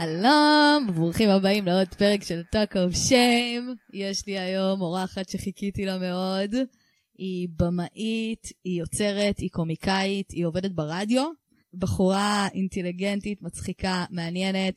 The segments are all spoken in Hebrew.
שלום, ברוכים הבאים לעוד פרק של Talk of Shame. יש לי היום אורחת שחיכיתי לה מאוד. היא במאית, היא יוצרת, היא קומיקאית, היא עובדת ברדיו. בחורה אינטליגנטית, מצחיקה, מעניינת.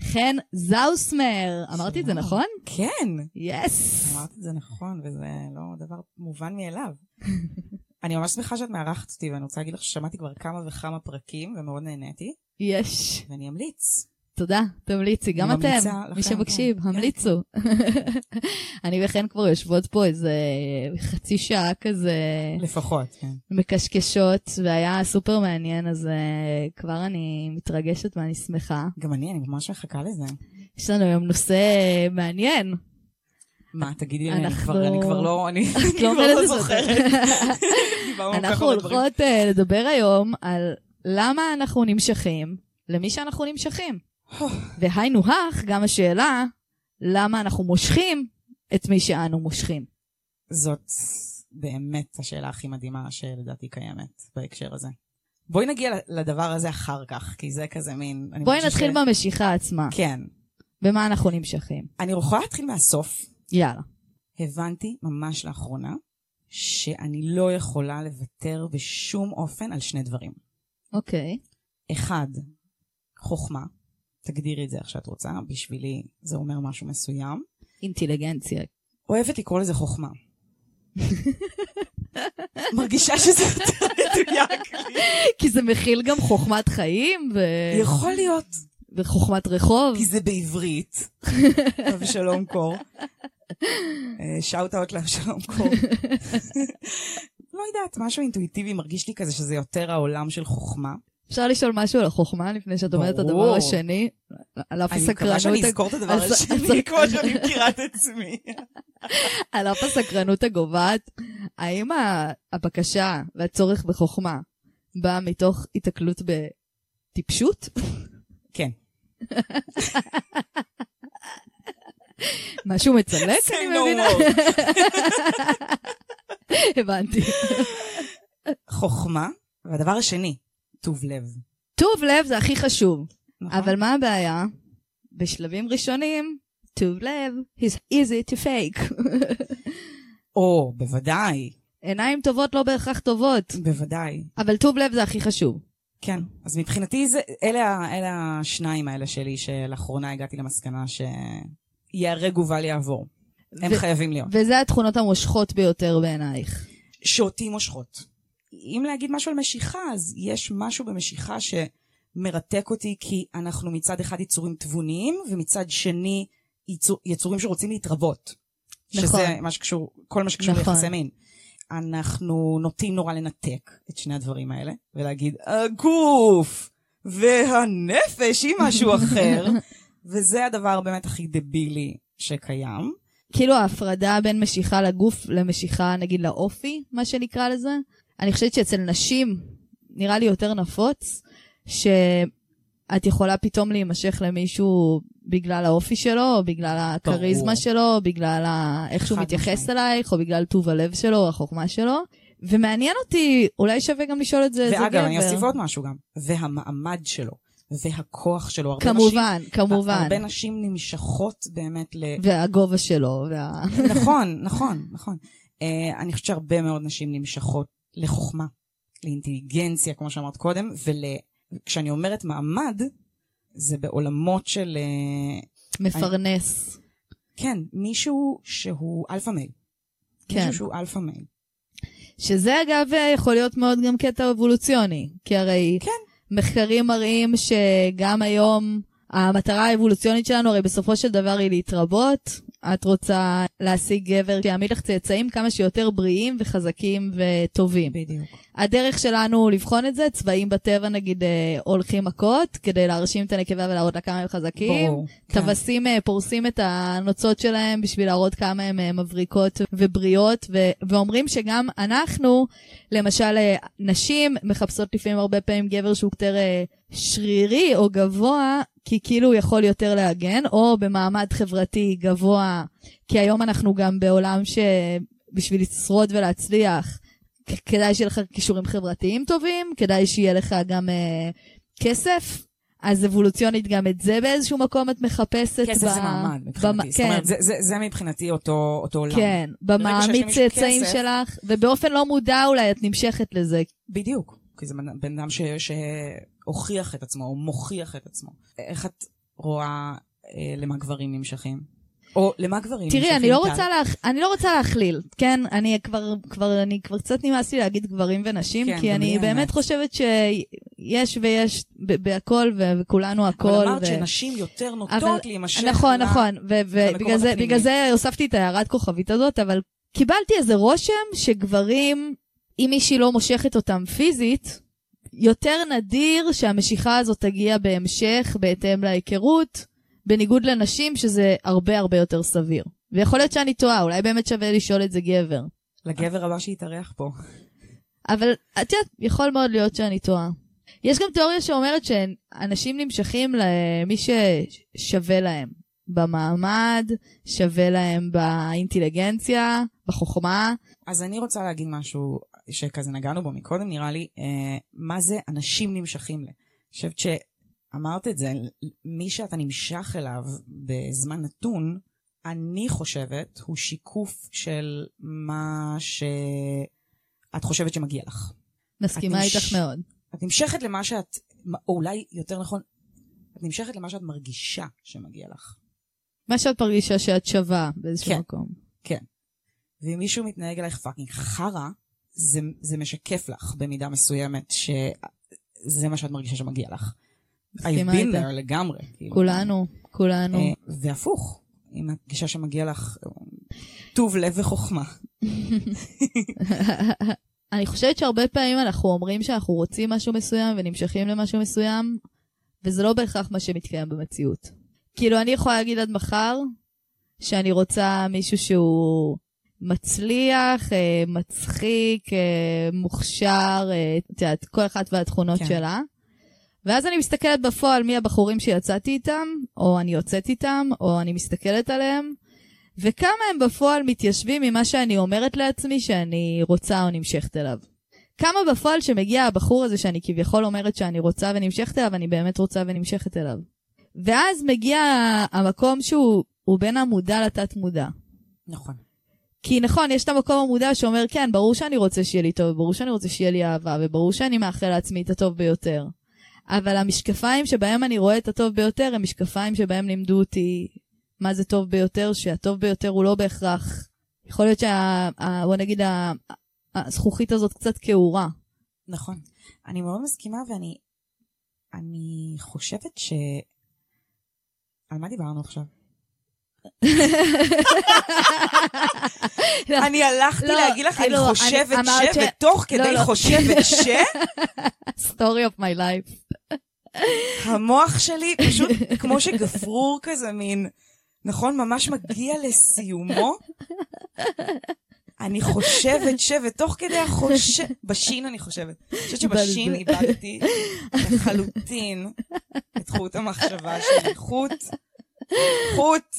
חן זאוסמר, אמרתי את זה נכון? כן. יס. אמרת את זה נכון, וזה לא דבר מובן מאליו. אני ממש שמחה שאת מארחת אותי, ואני רוצה להגיד לך ששמעתי כבר כמה וכמה פרקים, ומאוד נהניתי, יש. ואני אמליץ. תודה, תמליצי, גם אתם, מי שמקשיב, כן. המליצו. אני וחן כבר יושבות פה איזה חצי שעה כזה לפחות, כן. מקשקשות, והיה סופר מעניין, אז אה, כבר אני מתרגשת ואני שמחה. גם אני, אני ממש מחכה לזה. יש לנו היום נושא מעניין. מה, תגידי לי, אני כבר לא, אני לא כבר לא. זוכרת. אנחנו. הולכות אה, לדבר היום על למה אנחנו נמשכים למי שאנחנו נמשכים. והיינו הך, גם השאלה, למה אנחנו מושכים את מי שאנו מושכים. זאת באמת השאלה הכי מדהימה שלדעתי קיימת בהקשר הזה. בואי נגיע לדבר הזה אחר כך, כי זה כזה מין... בואי נתחיל ש- במשיכה עצמה. כן. במה אנחנו נמשכים. אני יכולה להתחיל מהסוף. יאללה. הבנתי ממש לאחרונה שאני לא יכולה לוותר בשום אופן על שני דברים. אוקיי. אחד, חוכמה. תגדירי את זה איך שאת רוצה, בשבילי זה אומר משהו מסוים. אינטליגנציה. אוהבת לקרוא לזה חוכמה. מרגישה שזה יותר מדויק לי. כי זה מכיל גם חוכמת חיים ו... יכול להיות, וחוכמת רחוב. כי זה בעברית. אבשלום קור. שאוט אאוט לאבשלום קור. לא יודעת, משהו אינטואיטיבי מרגיש לי כזה שזה יותר העולם של חוכמה. אפשר לשאול משהו על החוכמה לפני שאת אומרת את הדבר. השני? על אף אני מקווה הסקרנות שאני אזכור את הדבר השני כמו שאני מכירה את עצמי. על אף הסקרנות הגוועת, האם הבקשה והצורך בחוכמה באה מתוך התקלות בטיפשות? כן. משהו מצלק, אני מבינה? הבנתי. חוכמה, והדבר השני, טוב לב. טוב לב זה הכי חשוב, נכון? אבל מה הבעיה? בשלבים ראשונים, טוב לב is easy to fake. או, בוודאי, עיניים טובות לא בהכרח טובות, בוודאי. אבל טוב לב זה הכי חשוב. כן. אז מבחינתי זה, אלה, אלה השניים האלה שלי, שלאחרונה הגעתי למסקנה שייהרג ובל יעבור. הם ו- חייבים להיות. וזה התכונות המושכות ביותר בעינייך. שאותי מושכות. אם להגיד משהו על משיכה, אז יש משהו במשיכה שמרתק אותי, כי אנחנו מצד אחד יצורים תבוניים, ומצד שני יצור, יצורים שרוצים להתרבות. נכון. שזה מה שקשור, כל מה שקשור נכון. ליחסי מין. אנחנו נוטים נורא לנתק את שני הדברים האלה, ולהגיד, הגוף והנפש היא משהו אחר, וזה הדבר באמת הכי דבילי שקיים. כאילו ההפרדה בין משיכה לגוף למשיכה נגיד לאופי, מה שנקרא לזה. אני חושבת שאצל נשים נראה לי יותר נפוץ, שאת יכולה פתאום להימשך למישהו בגלל האופי שלו, או בגלל הכריזמה. שלו, או בגלל ה... איך שהוא מתייחס. אלייך, או בגלל טוב הלב שלו, או החוכמה שלו. ומעניין אותי, אולי שווה גם לשאול את זה איזה גבר. ואגב, אני אוסיף עוד משהו גם, והמעמד שלו, והכוח שלו. הרבה כמובן, נשים, כמובן. הרבה נשים נמשכות באמת ל... והגובה שלו, וה... נכון, נכון, נכון. Uh, אני חושבת שהרבה מאוד נשים נמשכות לחוכמה, לאינטליגנציה, כמו שאמרת קודם, וכשאני אומרת מעמד, זה בעולמות של, uh, מפרנס. כן, מישהו שהוא alpha male. כן. מישהו שהוא alpha male. שזה אגב יכול להיות מאוד גם קטע אבולוציוני, כי הרי כן. מחקרים מראים שגם היום המטרה האבולוציונית שלנו הרי בסופו של דבר היא להתרבות, את רוצה להשיג גבר שיעמיד לך צאצאים כמה שיותר בריאים וחזקים וטובים. בדיוק. הדרך שלנו לבחון את זה, צבעים בטבע נגיד אה, הולכים מכות, כדי להרשים את הנקבה ולהראות לה כמה הם חזקים. ברור. כן. טווסים אה, פורסים את הנוצות שלהם בשביל להראות כמה הן אה, מבריקות ובריאות, ו- ואומרים שגם אנחנו, למשל נשים, מחפשות לפעמים הרבה פעמים גבר שהוא יותר שרירי או גבוה, כי כאילו הוא יכול יותר להגן, או במעמד חברתי גבוה, כי היום אנחנו גם בעולם שבשביל לשרוד ולהצליח, כדאי שיהיה לך כישורים חברתיים טובים, כדאי שיהיה לך גם אה, כסף. אז אבולוציונית גם את זה באיזשהו מקום את מחפשת. כסף זה מעמד מבחינתי. זאת כן, אומרת, זה- זה- זה מבחינתי אותו אותו עולם. כן, במעמיד צאצאים כסף- שלך, ובאופן לא מודע אולי את נמשכת לזה. בדיוק. כי זה בן- אדם ש- שהוכיח את עצמו, או מוכיח את עצמו. איך את רואה אה, למה גברים נמשכים? או למה גברים נמשכים? תראי, אני לא? רוצה להכ... אני לא רוצה להכליל, כן? אני כבר, כבר, אני כבר קצת נמאס לי להגיד גברים ונשים, כן, כי אני באמת האמת. חושבת שיש ויש בהכל, וכולנו הכל. אבל אמרת ו- שנשים יותר אבל- נוטות להימשך נכון, ל- נכון, ובגלל זה, זה הוספתי את ההערת כוכבית הזאת, אבל קיבלתי איזה רושם שגברים, אם מישהי לא מושכת אותם פיזית, יותר נדיר שהמשיכה הזאת תגיע בהמשך, בהתאם להיכרות, בניגוד לנשים, שזה הרבה הרבה יותר סביר. ויכול להיות שאני טועה, אולי באמת שווה לשאול את זה גבר. לגבר הבא שיתארח פה. אבל את יודעת, יכול מאוד להיות שאני טועה. יש גם תיאוריה שאומרת שאנשים נמשכים למי ששווה להם. במעמד, שווה להם באינטליגנציה, בחוכמה. אז אני רוצה להגיד משהו שכזה נגענו בו מקודם, נראה לי, אה, מה זה אנשים נמשכים ל... אני חושבת שאמרת את זה, מי שאתה נמשך אליו בזמן נתון, אני חושבת, הוא שיקוף של מה שאת חושבת שמגיע לך. מסכימה איתך נמש- מאוד. את נמשכת למה שאת, או אולי יותר נכון, את נמשכת למה שאת מרגישה שמגיע לך. מה שאת מרגישה שאת שווה באיזשהו כן. מקום. ואם מישהו מתנהג אלייך פאקינג חרא, זה, זה משקף לך במידה מסוימת שזה מה שאת מרגישה שמגיע לך. I've been there לגמרי. כאילו. כולנו, כולנו. אה, והפוך, אם את מרגישה שמגיע לך טוב לב וחוכמה. אני חושבת שהרבה פעמים אנחנו אומרים שאנחנו רוצים משהו מסוים ונמשכים למשהו מסוים, וזה לא בהכרח מה שמתקיים במציאות. כאילו, אני יכולה להגיד עד מחר שאני רוצה מישהו שהוא מצליח, אה, מצחיק, אה, מוכשר, אה, את יודעת, כל אחת והתכונות כן. שלה. ואז אני מסתכלת בפועל מי הבחורים שיצאתי איתם, או אני יוצאת איתם, או אני מסתכלת עליהם, וכמה הם בפועל מתיישבים ממה שאני אומרת לעצמי שאני רוצה או נמשכת אליו. כמה בפועל שמגיע הבחור הזה שאני כביכול אומרת שאני רוצה ונמשכת אליו, אני באמת רוצה ונמשכת אליו. ואז מגיע המקום שהוא הוא בין המודע לתת מודע. נכון. כי נכון, יש את המקום המודע שאומר, כן, ברור שאני רוצה שיהיה לי טוב, ברור שאני רוצה שיהיה לי אהבה, וברור שאני מאחל לעצמי את הטוב ביותר. אבל המשקפיים שבהם אני רואה את הטוב ביותר, הם משקפיים שבהם לימדו אותי מה זה טוב ביותר, שהטוב ביותר הוא לא בהכרח. יכול להיות שה... בוא נגיד, הזכוכית הזאת קצת כעורה. נכון. אני מאוד מסכימה ואני אני חושבת ש... על מה דיברנו עכשיו? אני הלכתי לא, להגיד לך, אני אני חושבת ש... ותוך לא, כדי לא. חושבת ש... story of my life. המוח שלי פשוט כמו שגפרור כזה, מין, נכון, ממש מגיע לסיומו. אני חושבת ש... ותוך כדי החושב... בשין אני חושבת. אני חושבת שבשין איבדת. איבדתי לחלוטין את חוט המחשבה שלי. חוט, חוט.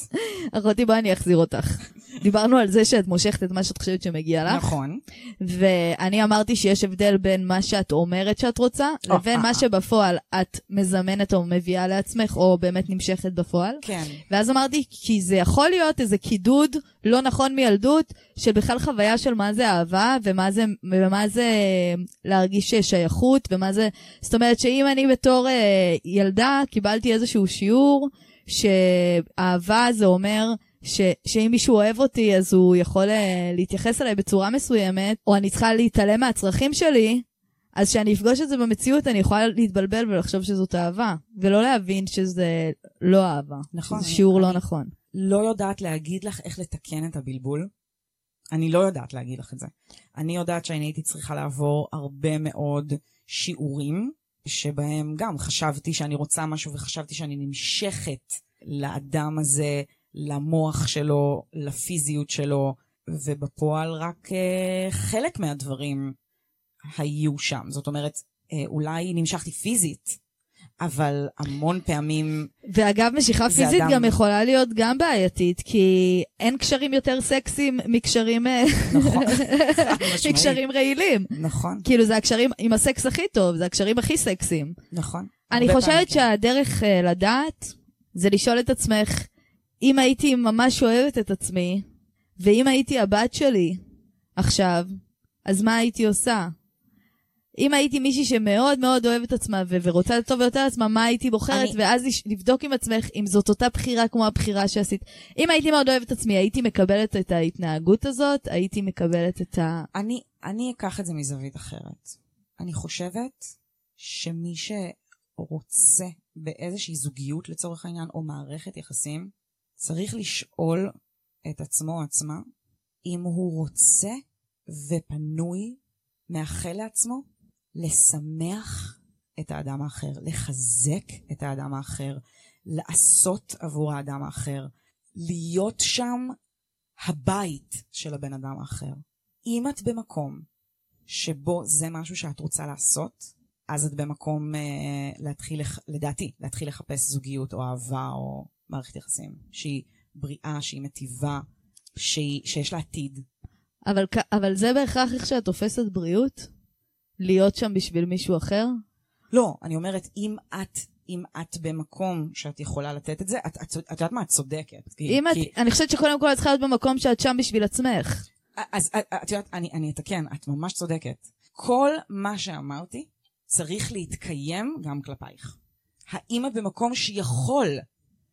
אחותי, בואי אני אחזיר אותך. דיברנו על זה שאת מושכת את מה שאת חושבת שמגיע לך, נכון. ואני אמרתי שיש הבדל בין מה שאת אומרת שאת רוצה, או, לבין אה, מה אה. שבפועל את מזמנת או מביאה לעצמך, או באמת נמשכת בפועל. כן. ואז אמרתי, כי זה יכול להיות איזה קידוד לא נכון מילדות, של בכלל חוויה של מה זה אהבה, ומה זה, ומה זה להרגיש שייכות, ומה זה... זאת אומרת שאם אני בתור אה, ילדה קיבלתי איזשהו שיעור, שאהבה זה אומר ש, שאם מישהו אוהב אותי אז הוא יכול אה, להתייחס אליי בצורה מסוימת, או אני צריכה להתעלם מהצרכים שלי, אז כשאני אפגוש את זה במציאות אני יכולה להתבלבל ולחשוב שזאת אהבה, ולא להבין שזה לא אהבה, נכון, שזה שיעור אני- לא נכון. לא יודעת להגיד לך איך לתקן את הבלבול. אני לא יודעת להגיד לך את זה. אני יודעת שאני הייתי צריכה לעבור הרבה מאוד שיעורים, שבהם גם חשבתי שאני רוצה משהו וחשבתי שאני נמשכת לאדם הזה, למוח שלו, לפיזיות שלו, ובפועל רק אה, חלק מהדברים היו שם. זאת אומרת, אה, אולי נמשכתי פיזית, אבל המון פעמים... ואגב, משיכה פיזית אדם- גם יכולה להיות גם בעייתית, כי אין קשרים יותר סקסיים מקשרים, אה, נכון. מקשרים רעילים. נכון, כאילו, זה הקשרים עם הסקס הכי טוב, זה הקשרים הכי סקסיים. נכון. אני חושבת פעמים כן. שהדרך אה, לדעת זה לשאול את עצמך, אם הייתי ממש אוהבת את עצמי, ואם הייתי הבת שלי עכשיו, אז מה הייתי עושה? אם הייתי מישהי שמאוד מאוד אוהבת עצמה ו- ורוצה לטוב יותר לעצמה, מה הייתי בוחרת? אני- ואז לבדוק עם עצמך אם זאת אותה בחירה כמו הבחירה שעשית. אם הייתי מאוד אוהבת עצמי, הייתי מקבלת את ההתנהגות הזאת? הייתי מקבלת את ה... אני, אני אקח את זה מזווית אחרת. אני חושבת שמי שרוצה באיזושהי זוגיות לצורך העניין, או מערכת יחסים, צריך לשאול את עצמו או עצמה אם הוא רוצה ופנוי, מאחל לעצמו, לשמח את האדם האחר, לחזק את האדם האחר, לעשות עבור האדם האחר, להיות שם הבית של הבן אדם האחר. אם את במקום שבו זה משהו שאת רוצה לעשות, אז את במקום אה, להתחיל, לדעתי, להתחיל לחפש זוגיות או אהבה או מערכת יחסים שהיא בריאה, שהיא מטיבה, שהיא, שיש לה עתיד. אבל, אבל זה בהכרח איך שאת תופסת בריאות? להיות שם בשביל מישהו אחר? לא, אני אומרת, אם את, אם את במקום שאת יכולה לתת את זה, את, את, את יודעת מה? את צודקת. כי, אם כי, את, אני חושבת שקודם כל את צריכה להיות במקום שאת שם בשביל עצמך. אז את, יודעת, אני, אני אתקן, את ממש צודקת. כל מה שאמרתי צריך להתקיים גם כלפייך. האם את במקום שיכול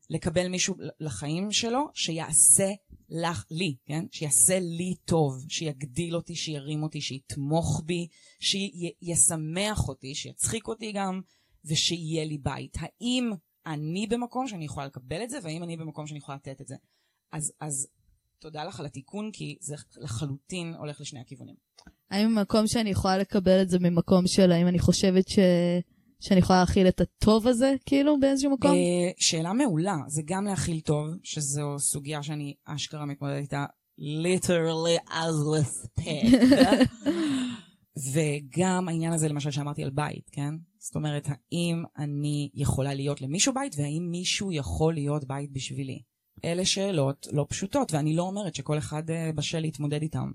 לקבל מישהו לחיים שלו, שיעשה לך, לי, כן? שיעשה לי טוב, שיגדיל אותי, שירים אותי, שיתמוך בי, שישמח אותי, שיצחיק אותי גם, ושיהיה לי בית. האם אני במקום שאני יכולה לקבל את זה, והאם אני במקום שאני יכולה לתת את זה? אז, אז תודה לך על התיקון, כי זה לחלוטין הולך לשני הכיוונים. האם במקום שאני יכולה לקבל את זה ממקום של האם אני חושבת ש... שאני יכולה להכיל את הטוב הזה, כאילו, באיזשהו מקום? אה, שאלה מעולה, זה גם להכיל טוב, שזו סוגיה שאני אשכרה מתמודדת איתה literally as we speak. וגם העניין הזה, למשל, שאמרתי על בית, כן? זאת אומרת, האם אני יכולה להיות למישהו בית, והאם מישהו יכול להיות בית בשבילי? אלה שאלות לא פשוטות, ואני לא אומרת שכל אחד אה, בשל להתמודד איתם.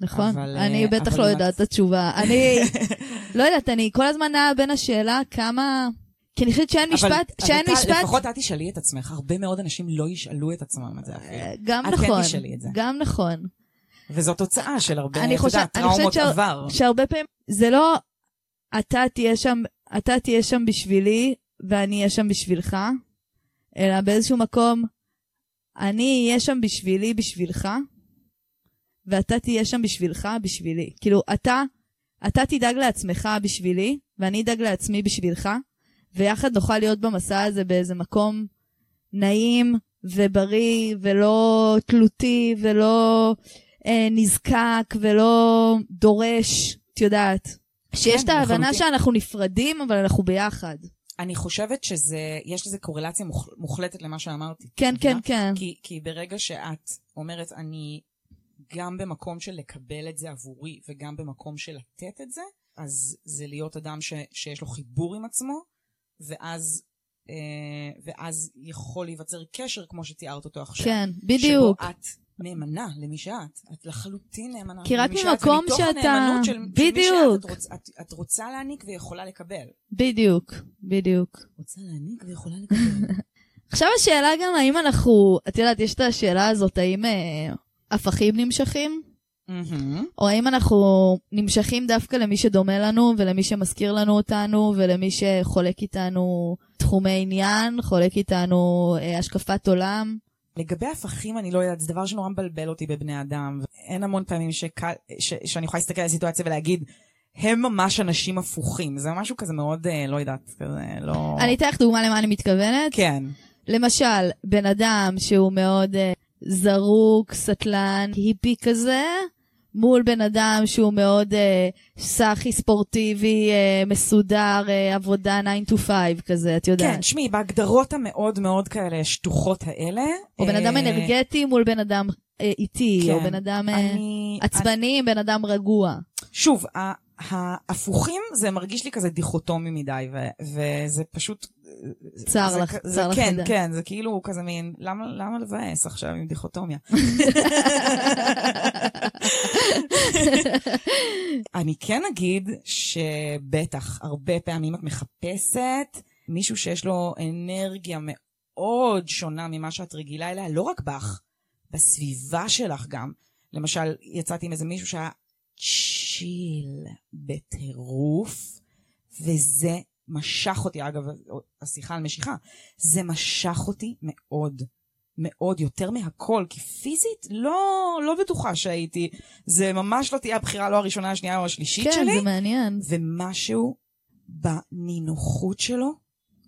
נכון. אבל, אני אה, בטח לא יודעת את התשובה. אני לא יודעת, אני כל הזמן נעה בין השאלה כמה... כי אני חושבת שאין משפט, שאין משפט... לפחות את תשאלי את עצמך, הרבה מאוד אנשים לא ישאלו את עצמם את זה אפילו. אה, גם את כן נכון, תשאלי את זה. גם נכון. וזו תוצאה של הרבה, אני אתה יודע, טראומות שה- עבר. שהרבה פעמים זה לא אתה תהיה שם, אתה תהיה שם בשבילי ואני אהיה שם בשבילך, אלא באיזשהו מקום אני אהיה שם בשבילי בשבילך, ואתה תהיה שם בשבילך בשבילי. כאילו, אתה, אתה תדאג לעצמך בשבילי, ואני אדאג לעצמי בשבילך, ויחד נוכל להיות במסע הזה באיזה מקום נעים ובריא ולא תלותי ולא אה, נזקק ולא דורש, את יודעת. שיש את ההבנה לחלוטין. שאנחנו נפרדים, אבל אנחנו ביחד. אני חושבת שזה, יש לזה קורלציה מוח, מוחלטת למה שאמרתי. כן, כן? כן. כי, כי ברגע שאת אומרת, אני גם במקום של לקבל את זה עבורי, וגם במקום של לתת את זה, אז זה להיות אדם ש, שיש לו חיבור עם עצמו, ואז, אה, ואז יכול להיווצר קשר כמו שתיארת אותו עכשיו. כן, בדיוק. שבו את נאמנה למי שאת. את לחלוטין נאמנה כי רק למי שאת, ממקום ומתוך שאתה- הנאמנות של, של מי. שאת, את, רוצ, את, את רוצה להעניק ויכולה לקבל. בדיוק, בדיוק. רוצה להעניק ויכולה לקבל. עכשיו השאלה גם האם אנחנו, את יודעת, יש את השאלה הזאת, האם אה, הפכים נמשכים? מהמם. או האם אנחנו נמשכים דווקא למי שדומה לנו ולמי שמזכיר לנו אותנו ולמי שחולק איתנו תחומי עניין, חולק איתנו אה, השקפת עולם? לגבי הפכים, אני לא יודעת, זה דבר שנורא מבלבל אותי בבני אדם. אין המון פעמים שקל, ש, שאני יכולה להסתכל על הסיטואציה ולהגיד, הם ממש אנשים הפוכים. זה משהו כזה מאוד, אה, לא יודעת, כזה, לא... אני אתן לך דוגמה למה אני מתכוונת. כן. למשל, בן אדם שהוא מאוד uh, זרוק, סטלן, היפי כזה, מול בן אדם שהוא מאוד uh, סאחי, ספורטיבי, uh, מסודר, uh, עבודה 9 to 5 כזה, את יודעת. כן, תשמעי, בהגדרות המאוד מאוד כאלה שטוחות האלה... או בן אדם אנרגטי מול בן אדם uh, איטי, כן, או בן אדם uh, אני... עצבני עם בן אדם רגוע. שוב, ההפוכים זה מרגיש לי כזה דיכוטומי מדי, ו- וזה פשוט... צר זה, לך, זה, צר לך כן. כן, זה כאילו כזה מין, למה, למה לבאס עכשיו עם דיכוטומיה? אני כן אגיד שבטח, הרבה פעמים את מחפשת מישהו שיש לו אנרגיה מאוד שונה ממה שאת רגילה אליה, לא רק בך, בסביבה שלך גם. למשל, יצאתי עם איזה מישהו שהיה צ'יל בטירוף, וזה משך אותי, אגב, השיחה על משיכה, זה משך אותי מאוד. מאוד, יותר מהכל, כי פיזית לא, לא בטוחה שהייתי, זה ממש לא תהיה הבחירה לא הראשונה, השנייה או השלישית כן, שלי. זה מעניין. ומשהו בנינוחות שלו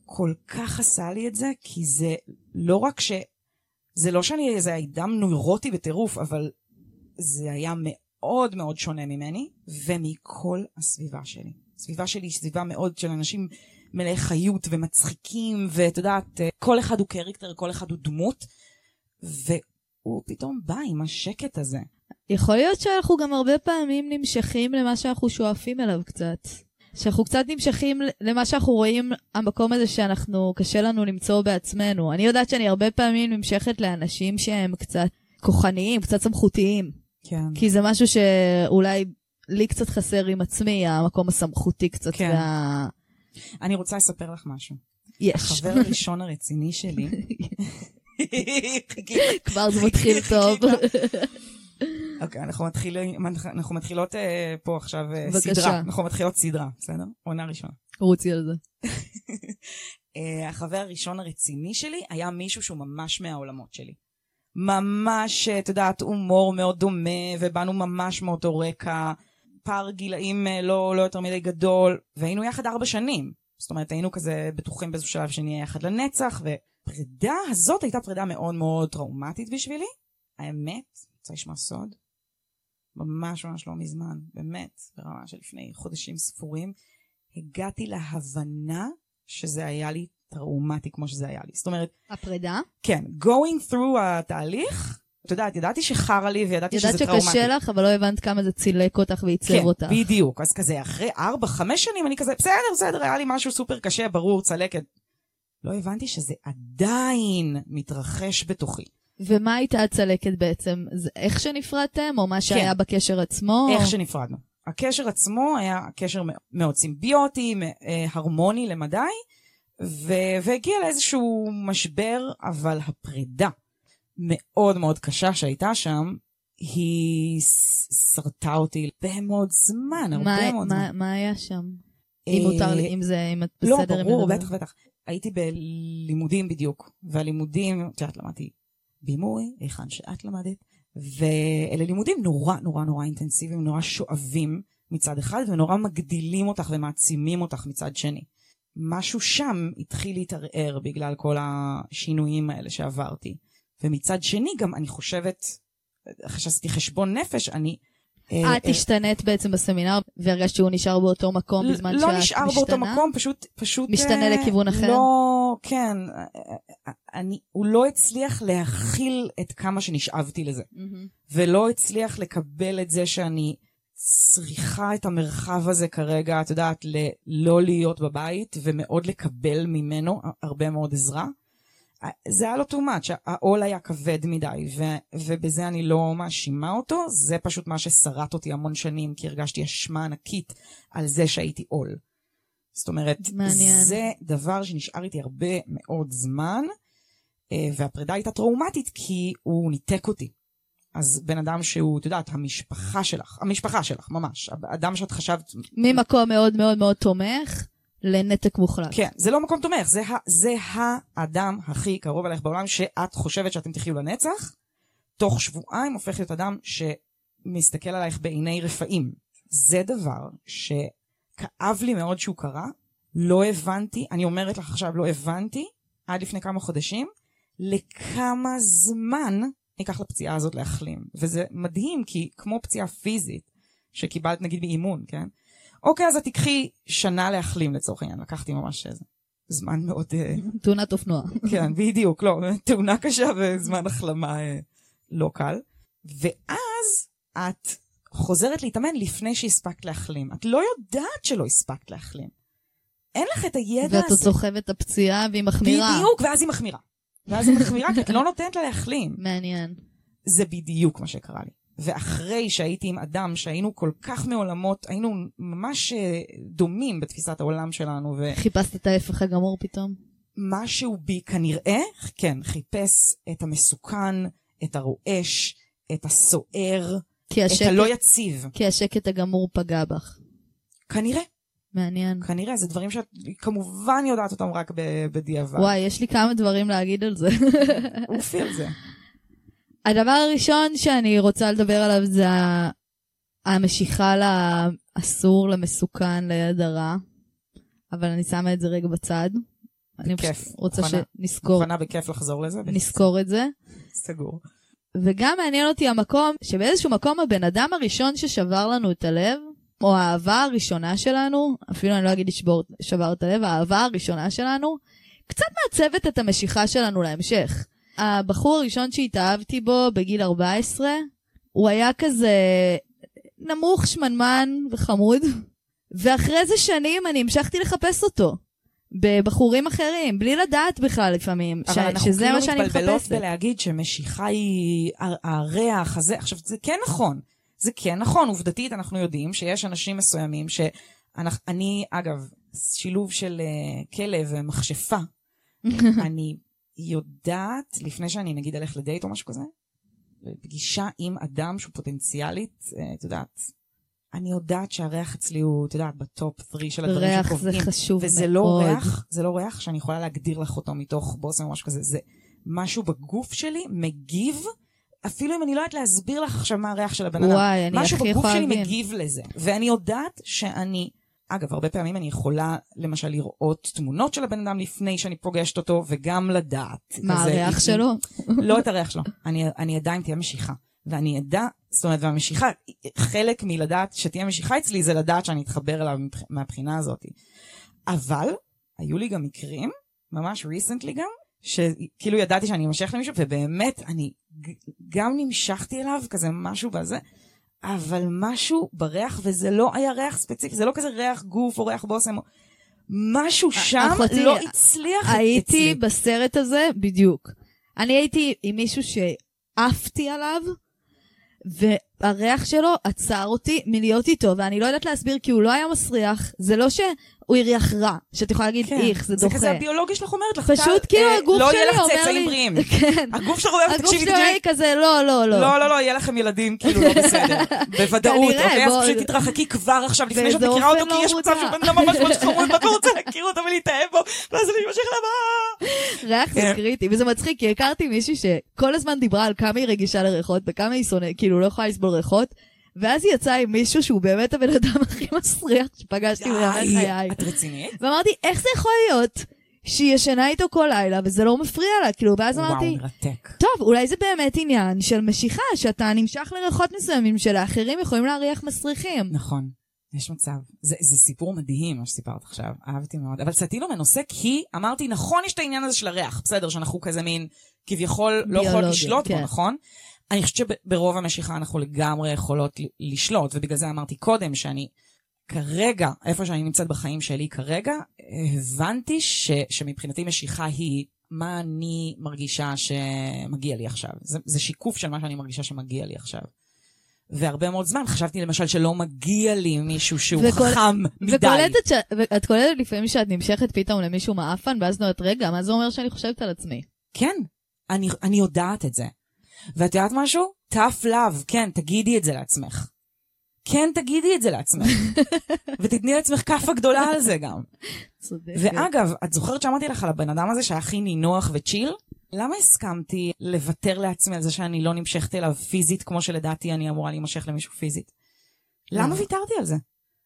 כל כך עשה לי את זה, כי זה לא רק ש... זה לא שאני איזה אדם נוירוטי בטירוף, אבל זה היה מאוד מאוד שונה ממני, ומכל הסביבה שלי. הסביבה שלי היא סביבה מאוד של אנשים מלאי חיות ומצחיקים, ואת יודעת, כל אחד הוא קריקטר, כל אחד הוא דמות, והוא פתאום בא עם השקט הזה. יכול להיות שאנחנו גם הרבה פעמים נמשכים למה שאנחנו שואפים אליו קצת. שאנחנו קצת נמשכים למה שאנחנו רואים, המקום הזה שאנחנו, קשה לנו למצוא בעצמנו. אני יודעת שאני הרבה פעמים נמשכת לאנשים שהם קצת כוחניים, קצת סמכותיים. כן. כי זה משהו שאולי לי קצת חסר עם עצמי, המקום הסמכותי קצת. כן. וה... אני רוצה לספר לך משהו. יש. החבר הראשון הרציני שלי, כבר זה מתחיל טוב. אוקיי, אנחנו מתחילים- אנחנו מתחילות אה, פה עכשיו אה, בבקשה. סדרה. אנחנו מתחילות סדרה, בסדר? עונה ראשונה. רוצי על זה. אה, החבר הראשון הרציני שלי היה מישהו שהוא ממש מהעולמות שלי. ממש, אה, את יודעת, הומור מאוד דומה, ובאנו ממש מאותו רקע, פער גילאים אה, לא, לא יותר מדי גדול, והיינו יחד ארבע שנים. זאת אומרת, היינו כזה בטוחים באיזשהו שלב שנהיה יחד לנצח, ופרידה הזאת הייתה פרידה מאוד מאוד טראומטית בשבילי. האמת, רוצה לשמוע סוד? ממש ממש לא מזמן, באמת, ברמה של לפני חודשים ספורים, הגעתי להבנה שזה היה לי טראומטי כמו שזה היה לי. זאת אומרת, הפרידה? כן, going through התהליך, את יודעת, ידעתי שחרא לי וידעתי ידעת שזה טראומטי. שקשה לך, אבל לא הבנת כמה זה צילק אותך ועיצב כן, אותך. בדיוק. אז כזה, אחרי ארבע, חמש שנים אני כזה, בסדר, בסדר, היה לי משהו סופר קשה, ברור, צלקת. לא הבנתי שזה עדיין מתרחש בתוכי. ומה הייתה הצלקת בעצם? זה איך שנפרדתם, או מה שהיה כן. בקשר עצמו? איך שנפרדנו. הקשר עצמו היה קשר מאוד- סימביוטי, אה, הרמוני למדי, ו- והגיע לאיזשהו משבר, אבל הפרידה מאוד מאוד קשה שהייתה שם, היא שרטה אותי הרבה מאוד זמן, הרבה מה, מאוד מה, זמן. מה היה שם? אם מותר לי, אם זה, אם את לא, בסדר עם ברור. בטח, בטח. הייתי בלימודים בדיוק, והלימודים, את יודעת, למדתי בימוי, היכן שאת למדת, ואלה לימודים נורא נורא נורא אינטנסיביים, נורא שואבים מצד אחד, ונורא מגדילים אותך ומעצימים אותך מצד שני. משהו שם התחיל להתערער בגלל כל השינויים האלה שעברתי. ומצד שני, גם אני חושבת, אחרי שעשיתי חשבון נפש, אני... אה, את השתנית בעצם בסמינר, והרגשת שהוא נשאר באותו מקום בזמן שאת לא משתנה? נשאר באותו מקום, פשוט, פשוט... משתנה אה, לכיוון אחר? לא, כן. אה, אה, אני, הוא לא הצליח להכיל את כמה שנשאבתי לזה. ולא הצליח לקבל את זה שאני צריכה את המרחב הזה כרגע, את יודעת, ל- לא להיות בבית, ומאוד לקבל ממנו הרבה מאוד עזרה. זה היה לו too much, העול היה כבד מדי, ו- ובזה אני לא מאשימה אותו, זה פשוט מה ששרט אותי המון שנים, כי הרגשתי אשמה ענקית על זה שהייתי עול. זאת אומרת, מעניין. זה דבר שנשאר איתי הרבה מאוד זמן, אה, והפרידה הייתה טראומטית כי הוא ניתק אותי. אז בן אדם שהוא, את יודעת, המשפחה שלך, המשפחה שלך, ממש, אדם שאת חשבת, ממקום מאוד מאוד מאוד תומך לנתק מוחלט. כן, זה לא מקום תומך, זה, ה, זה האדם הכי קרוב אלייך בעולם שאת חושבת שאתם תחיו לנצח, תוך שבועיים הופך להיות אדם שמסתכל עלייך בעיני רפאים. זה דבר שכאב לי מאוד שהוא קרה, לא הבנתי, אני אומרת לך עכשיו, לא הבנתי עד לפני כמה חודשים, לכמה זמן ייקח לפציעה הזאת להחלים. וזה מדהים, כי כמו פציעה פיזית, שקיבלת נגיד באימון, כן? אוקיי, אז את תיקחי שנה להחלים לצורך העניין, לקחתי ממש איזה זמן מאוד... אה, תאונת אופנוע. כן, בדיוק, לא, תאונה קשה וזמן החלמה אה, לא קל. ואז את חוזרת להתאמן לפני שהספקת להחלים. את לא יודעת שלא הספקת להחלים. אין לך את הידע ואת עוד הזה. סוחבת את הפציעה והיא מחמירה. בדיוק, ואז היא מחמירה. ואז היא מחמירה, כי את לא נותנת לה להחלים. מעניין. זה בדיוק מה שקרה לי. ואחרי שהייתי עם אדם שהיינו כל כך מעולמות, היינו ממש אה, דומים בתפיסת העולם שלנו, חיפשת את ההפך הגמור פתאום? ומשהו בי כנראה, כן, חיפש את המסוכן, את הרועש, את הסוער, כי את השקט, הלא יציב. כי השקט הגמור פגע בך. כנראה, מעניין. כנראה, זה דברים שאת כמובן יודעת אותם רק בדיעבד. וואי, יש לי כמה דברים להגיד על זה. אופי על זה. הדבר הראשון שאני רוצה לדבר עליו זה המשיכה לאסור, למסוכן, ליד הרע. אבל אני שמה את זה רגע בצד. אני. פשוט רוצה מוכנה. שנזכור מוכנה בכיף לחזור לזה? נזכור את זה. סגור. וגם מעניין אותי המקום, שבאיזשהו מקום הבן אדם הראשון ששבר לנו את הלב, או האהבה הראשונה שלנו, אפילו אני לא אגיד לשבור, שבר את הלב, האהבה הראשונה שלנו, קצת מעצבת את המשיכה שלנו להמשך. הבחור הראשון שהתאהבתי בו בגיל 14, הוא היה כזה נמוך, שמנמן וחמוד, ואחרי זה שנים אני המשכתי לחפש אותו. בבחורים אחרים, בלי לדעת בכלל לפעמים, ש- אבל אנחנו שזה כאילו מה שאני מתבלבלות מחפשת. בלהגיד שמשיכה היא הריח הזה. עכשיו, זה כן נכון. זה כן נכון, עובדתית אנחנו יודעים שיש אנשים מסוימים שאני, אגב, שילוב של uh, כלב ומכשפה, אני יודעת, לפני שאני נגיד אלך לדייט או משהו כזה, פגישה עם אדם שהוא פוטנציאלית, uh, את יודעת, אני יודעת שהריח אצלי הוא, את יודעת, בטופ 3 של הדברים ריח זה שקובעים. חשוב וזה מאוד. לא ריח, זה לא ריח שאני יכולה להגדיר לך אותו מתוך בושם או משהו כזה, זה משהו בגוף שלי מגיב, אפילו אם אני לא יודעת להסביר לך עכשיו מה הריח של הבן אדם. וואי, אני משהו הכי בגוף יכולה שלי להבין. מגיב לזה. ואני יודעת שאני, אגב, הרבה פעמים אני יכולה למשל לראות תמונות של הבן אדם לפני שאני פוגשת אותו, וגם לדעת. מה כזה, הריח אם- שלו? לא את הריח שלו. אני, אני אדע אם תהיה משיכה. ואני אדע, זאת אומרת, והמשיכה, חלק מלדעת שתהיה משיכה אצלי זה לדעת שאני אתחבר אליו מהבחינה הזאת. אבל, היו לי גם מקרים, ממש recently גם, שכאילו ידעתי שאני אמשך למישהו, ובאמת, אני גם נמשכתי אליו, כזה משהו בזה, אבל משהו בריח, וזה לא היה ריח ספציפי, זה לא כזה ריח גוף או ריח בושם, משהו שם אחותי, לא הצליח הייתי אצלי. בסרט הזה בדיוק. אני הייתי עם מישהו שעפתי עליו, והריח שלו עצר אותי מלהיות איתו, ואני לא יודעת להסביר כי הוא לא היה מסריח. זה לא שהוא הריח רע, שאת יכולה להגיד איך, זה זה דוחה. כזה הביולוגיה שלך אומרת לך, פשוט כאילו אה, הגוף לא שלי יהיה לך אומר צאצאים לי... בריאים. כן. הגוף שלך אומר, הגוף תקשיבי, שלי תקשיבי. כזה, לא, לא, לא. לא, לא, לא, יהיה לכם ילדים כאילו לא בסדר. בוודאות, אוקיי? אז פשוט תתרחקי כבר עכשיו, לפני שאת מכירה אותו, כי לא יש מצב. שבן אדם ממש ממש חמוד, ואת לא רוצה להכיר אותו ולהתאהב בו, ואז אני אמשך לבא. ריח זה כן. קריטי, וזה מצחיק, כי הכרתי מישהי שכל הזמן דיברה על כמה היא רגישה לריחות, וכמה היא שונאת, כאילו לא יכולה לסבול ריחות, ואז היא יצאה עם מישהו שהוא באמת הבן אדם הכי מסריח שפגשתי בימי חיי. את רצינית? ואמרתי, איך זה יכול להיות שהיא ישנה איתו כל לילה וזה לא מפריע לה? כאילו, ואז וואו, אמרתי, מרתק. טוב, אולי זה באמת עניין של משיכה, שאתה נמשך לריחות מסוימים שלאחרים יכולים להריח מסריחים. נכון. יש מצב. זה, זה סיפור מדהים, מה שסיפרת עכשיו. אהבתי מאוד. אבל סטינו מנושא כי אמרתי, נכון, יש את העניין הזה של הריח. בסדר, שאנחנו כזה מין, כביכול, לא ביולוגיה, לשלוט בו, כן. נכון? אני חושבת שברוב המשיכה אנחנו לגמרי יכולות לשלוט, ובגלל זה אמרתי קודם שאני כרגע, איפה שאני נמצאת בחיים שלי כרגע, הבנתי ש, שמבחינתי משיכה היא מה אני מרגישה שמגיע לי עכשיו. זה, זה שיקוף של מה שאני מרגישה שמגיע לי עכשיו. והרבה מאוד זמן חשבתי למשל שלא מגיע לי מישהו שהוא וכל- חכם מדי. וקולטת ש... ואת קולטת לפעמים שאת נמשכת פתאום למישהו מעפן, ואז את אומרת, רגע, מה זה אומר שאני חושבת על עצמי? כן, אני, אני יודעת את זה. ואת יודעת משהו? tough love, כן, תגידי את זה לעצמך. כן, תגידי את זה לעצמך. ותתני לעצמך כאפה גדולה על זה גם. צודקת. ואגב, את זוכרת שאמרתי לך על הבן אדם הזה שהיה הכי נינוח וצ'יל? למה הסכמתי לוותר לעצמי על זה שאני לא נמשכת אליו פיזית כמו שלדעתי אני אמורה להימשך למישהו פיזית? למה אה. ויתרתי על זה?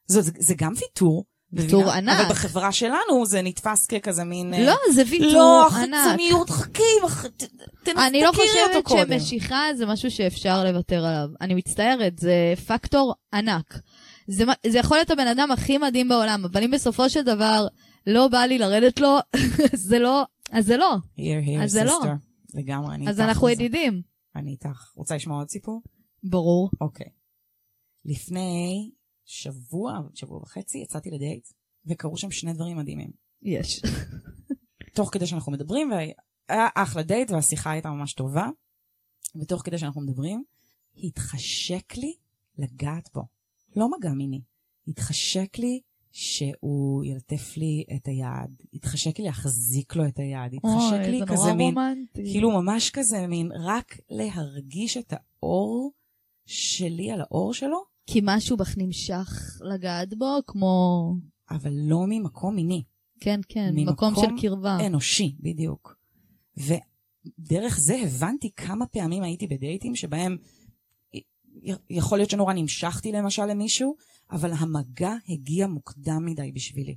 זה, זה, זה גם ויתור, ויתור? ענק. אבל בחברה שלנו זה נתפס ככזה מין... אה, לא, זה ויתור לא, ענק. החיצוניות, חכי, ח- ת- ת- אני לא תכירי חושבת. שמשיכה זה משהו שאפשר לוותר עליו. אני מצטערת, זה פקטור ענק. זה, יכול להיות הבן אדם הכי מדהים בעולם, אבל אם בסופו של דבר לא בא לי לרדת לו, זה לא, אז זה לא. Here, here, אז זה לא. לגמרי, אני אז איתך אנחנו בזה. ידידים. אני איתך. רוצה לשמוע עוד סיפור? ברור. אוקיי. לפני שבוע, שבוע וחצי, יצאתי לדייט, וקרו שם שני דברים מדהימים. יש. תוך כדי שאנחנו מדברים, והיה אחלה דייט, והשיחה הייתה ממש טובה, ותוך כדי שאנחנו מדברים, התחשק לי לגעת בו. לא מגע מיני. התחשק לי שהוא ילטף לי את היד, התחשק לי להחזיק לו את היד, התחשק אוי, לי זה כזה נורא מין, רומנטי. כאילו ממש כזה מין, רק להרגיש את האור שלי על האור שלו, כי משהו בך נמשך לגעת בו, כמו... אבל לא ממקום מיני. כן, כן, ממקום מקום של קרבה. אנושי, בדיוק. ודרך זה הבנתי כמה פעמים הייתי בדייטים שבהם יכול להיות שנורא נמשכתי למשל למישהו, אבל המגע הגיע מוקדם מדי בשבילי.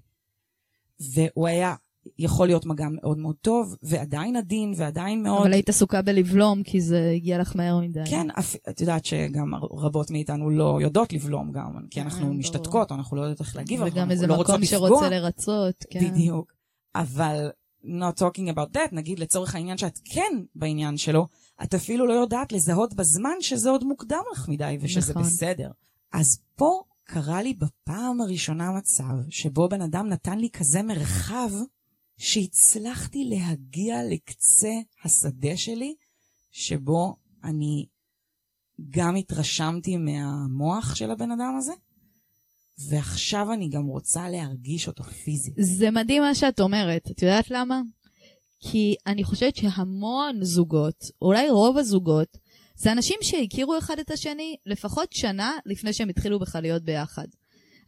והוא היה יכול להיות מגע מאוד מאוד טוב, ועדיין עדין, ועדיין מאוד... אבל היית עסוקה בלבלום, כי זה הגיע לך מהר מדי. כן, אפ... את יודעת שגם רבות מאיתנו לא יודעות לבלום גם, כי אנחנו אה. משתתקות, אנחנו לא יודעות איך להגיב, וגם אנחנו איזה לא רוצות מקום לפגוע. שרוצה לרצות, כן. בדיוק. אבל not talking about that, נגיד לצורך העניין שאת כן בעניין שלו, את אפילו לא יודעת לזהות בזמן שזה עוד מוקדם לך מדי ושזה נכון. בסדר. אז פה קרה לי בפעם הראשונה מצב שבו בן אדם נתן לי כזה מרחב שהצלחתי להגיע לקצה השדה שלי, שבו אני גם התרשמתי מהמוח של הבן אדם הזה, ועכשיו אני גם רוצה להרגיש אותו פיזית. זה מדהים מה שאת אומרת. את יודעת למה? כי אני חושבת שהמון זוגות, אולי רוב הזוגות, זה אנשים שהכירו אחד את השני לפחות שנה לפני שהם התחילו בכלל להיות ביחד.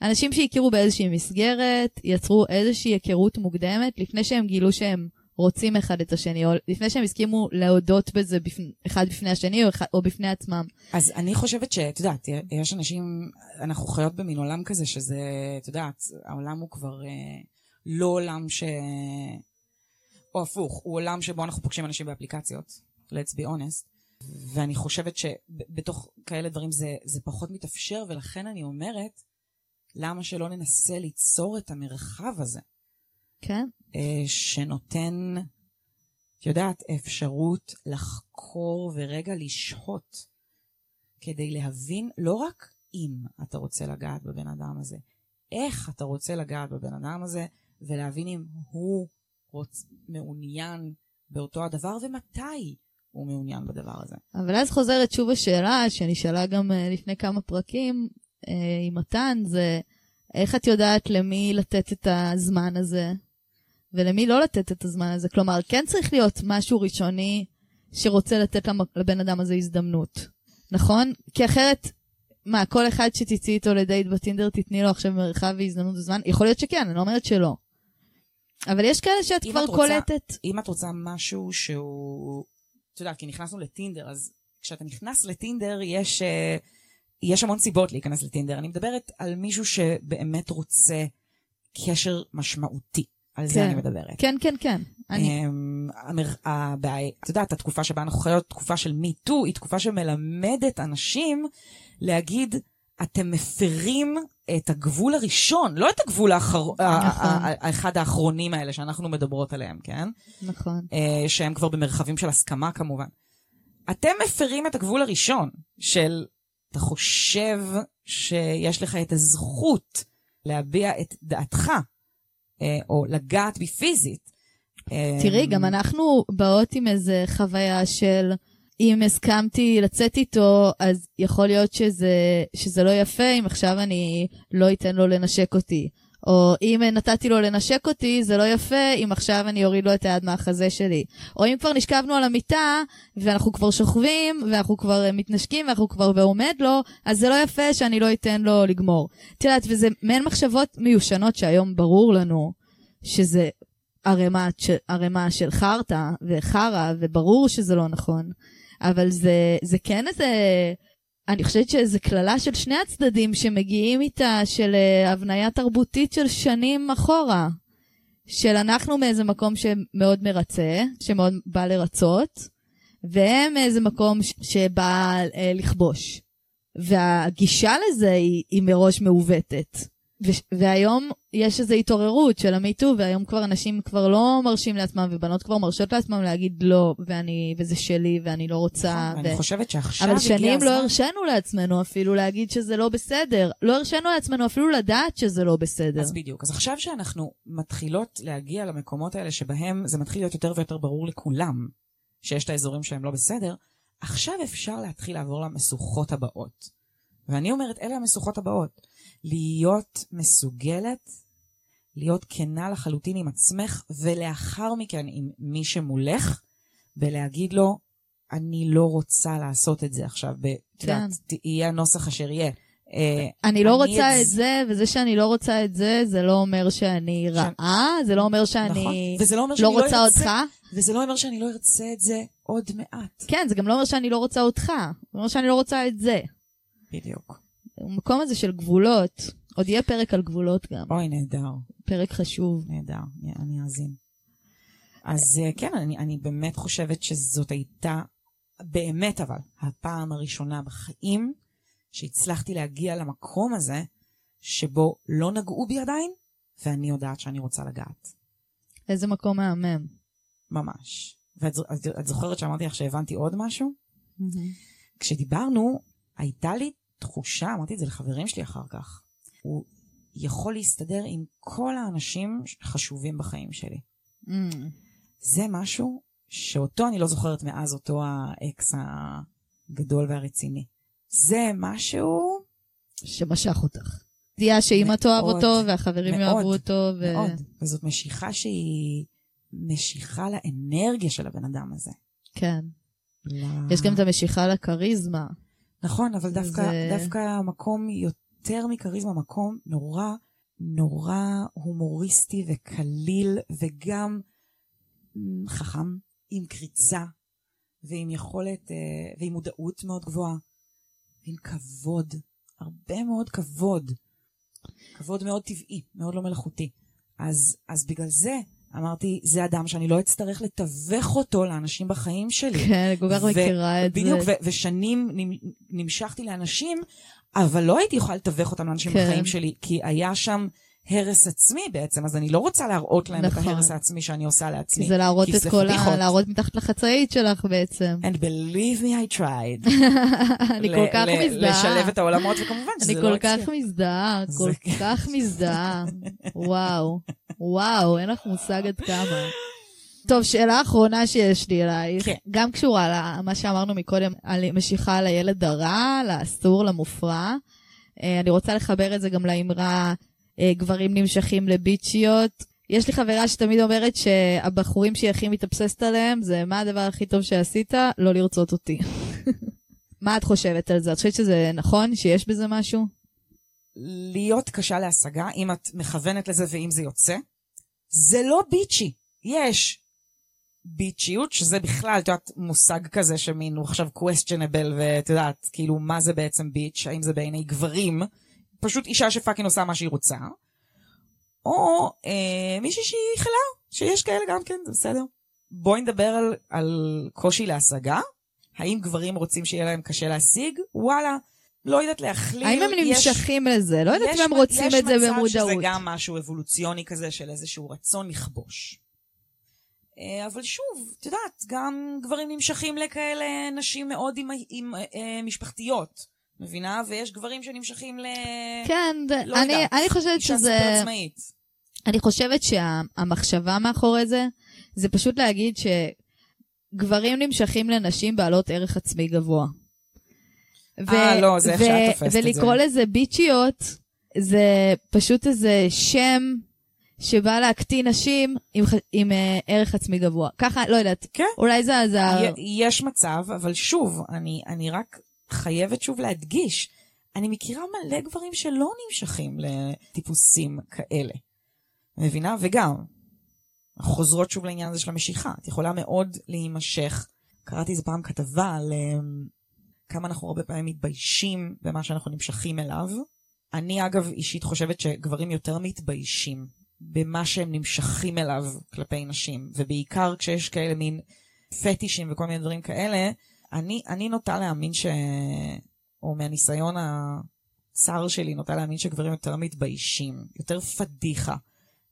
אנשים שהכירו באיזושהי מסגרת, יצרו איזושהי היכרות מוקדמת לפני שהם גילו שהם רוצים אחד את השני, או לפני שהם הסכימו להודות בזה בפני, אחד בפני השני או, אחד, או בפני עצמם. אז אני חושבת שאת יודעת, יש אנשים, אנחנו חיות במין עולם כזה שזה, את יודעת, העולם הוא כבר אה, לא עולם ש... או הפוך, הוא עולם שבו אנחנו פוגשים אנשים באפליקציות, let's be honest, ואני חושבת שבתוך כאלה דברים זה, זה פחות מתאפשר, ולכן אני אומרת, למה שלא ננסה ליצור את המרחב הזה, כן? אה, שנותן, את יודעת, אפשרות לחקור ורגע לשהות, כדי להבין לא רק אם אתה רוצה לגעת בבן אדם הזה, איך אתה רוצה לגעת בבן אדם הזה, ולהבין אם הוא רוצ... מעוניין באותו הדבר ומתי הוא מעוניין בדבר הזה. אבל אז חוזרת שוב השאלה שנשאלה גם אה, לפני כמה פרקים עם מתן, זה איך את יודעת למי לתת את הזמן הזה ולמי לא לתת את הזמן הזה? כלומר, כן צריך להיות משהו ראשוני שרוצה לתת לבן אדם הזה הזדמנות, נכון? כי אחרת, מה, כל אחד שתצאי איתו לדייט בטינדר תתני לו עכשיו מרחב והזדמנות וזמן? יכול להיות שכן, אני לא אומרת שלא. אבל יש כאלה שאת כבר רוצה- קולטת. אם את רוצה משהו שהוא... את יודעת, כי נכנסנו לטינדר, אז כשאתה נכנס לטינדר יש, אה, יש המון סיבות להיכנס לטינדר. אני מדברת על מישהו שבאמת רוצה קשר משמעותי. על זה כן. אני מדברת. כן, כן, כן. אני... אמ, הבעיה, את יודעת, התקופה שבה אנחנו חיות, תקופה של מיטו, היא תקופה שמלמדת אנשים להגיד, אתם מפרים את הגבול הראשון, לא את הגבול האחר... נכון. האחד האחרונים האלה שאנחנו מדברות עליהם, כן? נכון. אה, שהם כבר במרחבים של הסכמה כמובן. אתם מפרים את הגבול הראשון של, אתה חושב שיש לך את הזכות להביע את דעתך, אה, או לגעת בי פיזית. אה, תראי, גם אנחנו באות עם איזה חוויה של אם הסכמתי לצאת איתו, אז יכול להיות שזה, שזה לא יפה אם עכשיו אני לא אתן לו לנשק אותי. או אם נתתי לו לנשק אותי, זה לא יפה אם עכשיו אני אוריד לו את היד מהחזה שלי. או אם כבר נשכבנו על המיטה, ואנחנו כבר שוכבים, ואנחנו כבר אה, מתנשקים, ואנחנו כבר ועומד לו, אז זה לא יפה שאני לא אתן לו לגמור. את יודעת, וזה מעין מחשבות מיושנות שהיום ברור לנו שזה ערימה, ערימה של חרטא וחרא, וברור שזה לא נכון. אבל זה, זה כן איזה אני חושבת שזו קללה של שני הצדדים שמגיעים איתה, של אה, הבניה תרבותית של שנים אחורה. של אנחנו מאיזה מקום שמאוד מרצה, שמאוד בא לרצות, והם מאיזה מקום שבא אה, לכבוש. והגישה לזה היא, היא מראש מעוותת. ו- והיום יש איזו התעוררות של המיטו, והיום כבר אנשים כבר לא מרשים לעצמם, ובנות כבר מרשות לעצמם להגיד לא, ואני, וזה שלי, ואני לא רוצה. נכון, ואני חושבת שעכשיו אבל הגיע שנים לא הזמן- הרשינו לעצמנו אפילו להגיד שזה לא בסדר. לא הרשינו לעצמנו אפילו לדעת שזה לא בסדר. אז בדיוק. אז עכשיו שאנחנו מתחילות להגיע למקומות האלה שבהם זה מתחיל להיות יותר ויותר ברור לכולם שיש את האזורים שהם לא בסדר, עכשיו אפשר להתחיל לעבור למשוכות הבאות. ואני אומרת, אלה המשוכות הבאות. להיות מסוגלת, להיות כנה לחלוטין עם עצמך, ולאחר מכן עם מי שמולך, ולהגיד לו, אני לא רוצה לעשות את זה עכשיו. את יודעת, יהיה הנוסח אשר יהיה. אה, אני לא רוצה את זה, וזה שאני לא רוצה את זה, זה לא אומר שאני רעה, זה לא אומר נכון. שאני וזה לא לא לא רוצה אותך. וזה לא אומר שאני לא ארצה את זה עוד מעט. כן, זה גם לא אומר שאני לא רוצה אותך, זה אומר שאני לא רוצה את זה. בדיוק. המקום הזה של גבולות, עוד יהיה פרק על גבולות גם, אוי, נהדר, פרק חשוב. נהדר, אני אאזין. אז אה, כן, אני, אני באמת חושבת שזאת הייתה, באמת אבל, הפעם הראשונה בחיים שהצלחתי להגיע למקום הזה, שבו לא נגעו בי עדיין, ואני יודעת שאני רוצה לגעת. איזה מקום מהמם. ממש. ואת את, את זוכרת שאמרתי לך שהבנתי עוד משהו? כשדיברנו, הייתה לי תחושה, אמרתי את זה לחברים שלי אחר כך, הוא יכול להסתדר עם כל האנשים חשובים בחיים שלי. Mm. זה משהו שאותו אני לא זוכרת מאז אותו האקס הגדול והרציני. זה משהו שמשך אותך. ידיעה שאימא תאהב אותו, והחברים מאוד, יאהבו אותו, ו... מאוד. וזאת משיכה שהיא משיכה לאנרגיה של הבן אדם הזה. כן. ל- יש גם את המשיכה לכריזמה. נכון, אבל דווקא, זה- דווקא מקום יותר מכריזמה, מקום נורא נורא הומוריסטי וקליל, וגם מ, חכם, עם קריצה, ועם יכולת, אה, ועם מודעות מאוד גבוהה, ועם כבוד, הרבה מאוד כבוד. כבוד מאוד טבעי, מאוד לא מלאכותי. אז, אז בגלל זה אמרתי, זה אדם שאני לא אצטרך לתווך אותו לאנשים בחיים שלי. כן, כל כך מכירה את זה. בדיוק, ושנים נמ- נמשכתי לאנשים, אבל לא הייתי יכולה לתווך אותם לאנשים כן. בחיים שלי, כי היה שם הרס עצמי בעצם, אז אני לא רוצה להראות להם נכון. את ההרס העצמי שאני עושה לעצמי. זה להראות כי את זה כל ה... פדיחות. להראות מתחת לחצאית שלך בעצם. And believe me, I tried. אני כל כך מזדהה. לשלב את העולמות, וכמובן שזה אני לא כל הצליח. כך מזדהה, כל כך מזדהה. וואו, וואו, אין לך מושג עד כמה. טוב, שאלה אחרונה שיש לי אלייך, כן. גם קשורה למה שאמרנו מקודם, על משיכה לילד הרע, לאסור, למופרע. אה, אני רוצה לחבר את זה גם לאמרה, גברים נמשכים לביצ'יות. יש לי חברה שתמיד אומרת שהבחורים שהיא הכי מתאבססת עליהם, זה מה הדבר הכי טוב שעשית? לא לרצות אותי. מה את חושבת על זה? את חושבת שזה נכון? שיש בזה משהו? להיות קשה להשגה, אם את מכוונת לזה ואם זה יוצא, זה לא ביצ'י. יש ביצ'יות, שזה בכלל, את יודעת, מושג כזה שמין הוא עכשיו questionable, ואת יודעת, כאילו, מה זה בעצם ביץ', האם זה בעיני גברים, פשוט אישה שפאקינג עושה מה שהיא רוצה, או אה, מישהי שהיא חלה, שיש כאלה גם כן, זה בסדר. בואי נדבר על, על קושי להשגה. האם גברים רוצים שיהיה להם קשה להשיג? וואלה, לא יודעת להכליל. האם הם יש- נמשכים לזה? לא יודעת אם הם רוצים את זה יש מצב במודעות. שזה גם משהו אבולוציוני כזה של איזשהו רצון לכבוש. אה, אבל שוב, את יודעת, גם גברים נמשכים לכאלה נשים מאוד עם, עם אה, משפחתיות, מבינה? ויש גברים שנמשכים ל... כן, לא אני- יודעת, אני חושבת אישה שזה... סופר עצמאית. אני חושבת שהמחשבה מאחורי זה, זה פשוט להגיד שגברים נמשכים לנשים בעלות ערך עצמי גבוה. אה, לא, זה איך שאת תופסת את ולקרוא זה. לזה ביצ'יות, זה פשוט איזה שם שבא להקטין נשים עם, ח- עם אה, ערך עצמי גבוה. ככה, לא יודעת, כן. אולי זה עזר. יש מצב, אבל שוב, אני, אני רק חייבת שוב להדגיש, אני מכירה מלא גברים שלא נמשכים לטיפוסים כאלה. מבינה? וגם, חוזרות שוב לעניין הזה של המשיכה. את יכולה מאוד להימשך. קראתי איזה פעם כתבה על... אמ, כמה אנחנו הרבה פעמים מתביישים במה שאנחנו נמשכים אליו. אני אגב אישית חושבת שגברים יותר מתביישים במה שהם נמשכים אליו כלפי נשים, ובעיקר כשיש כאלה מין פטישים וכל מיני דברים כאלה, אני, אני נוטה להאמין ש... או מהניסיון הצר שלי, נוטה להאמין שגברים יותר מתביישים, יותר פדיחה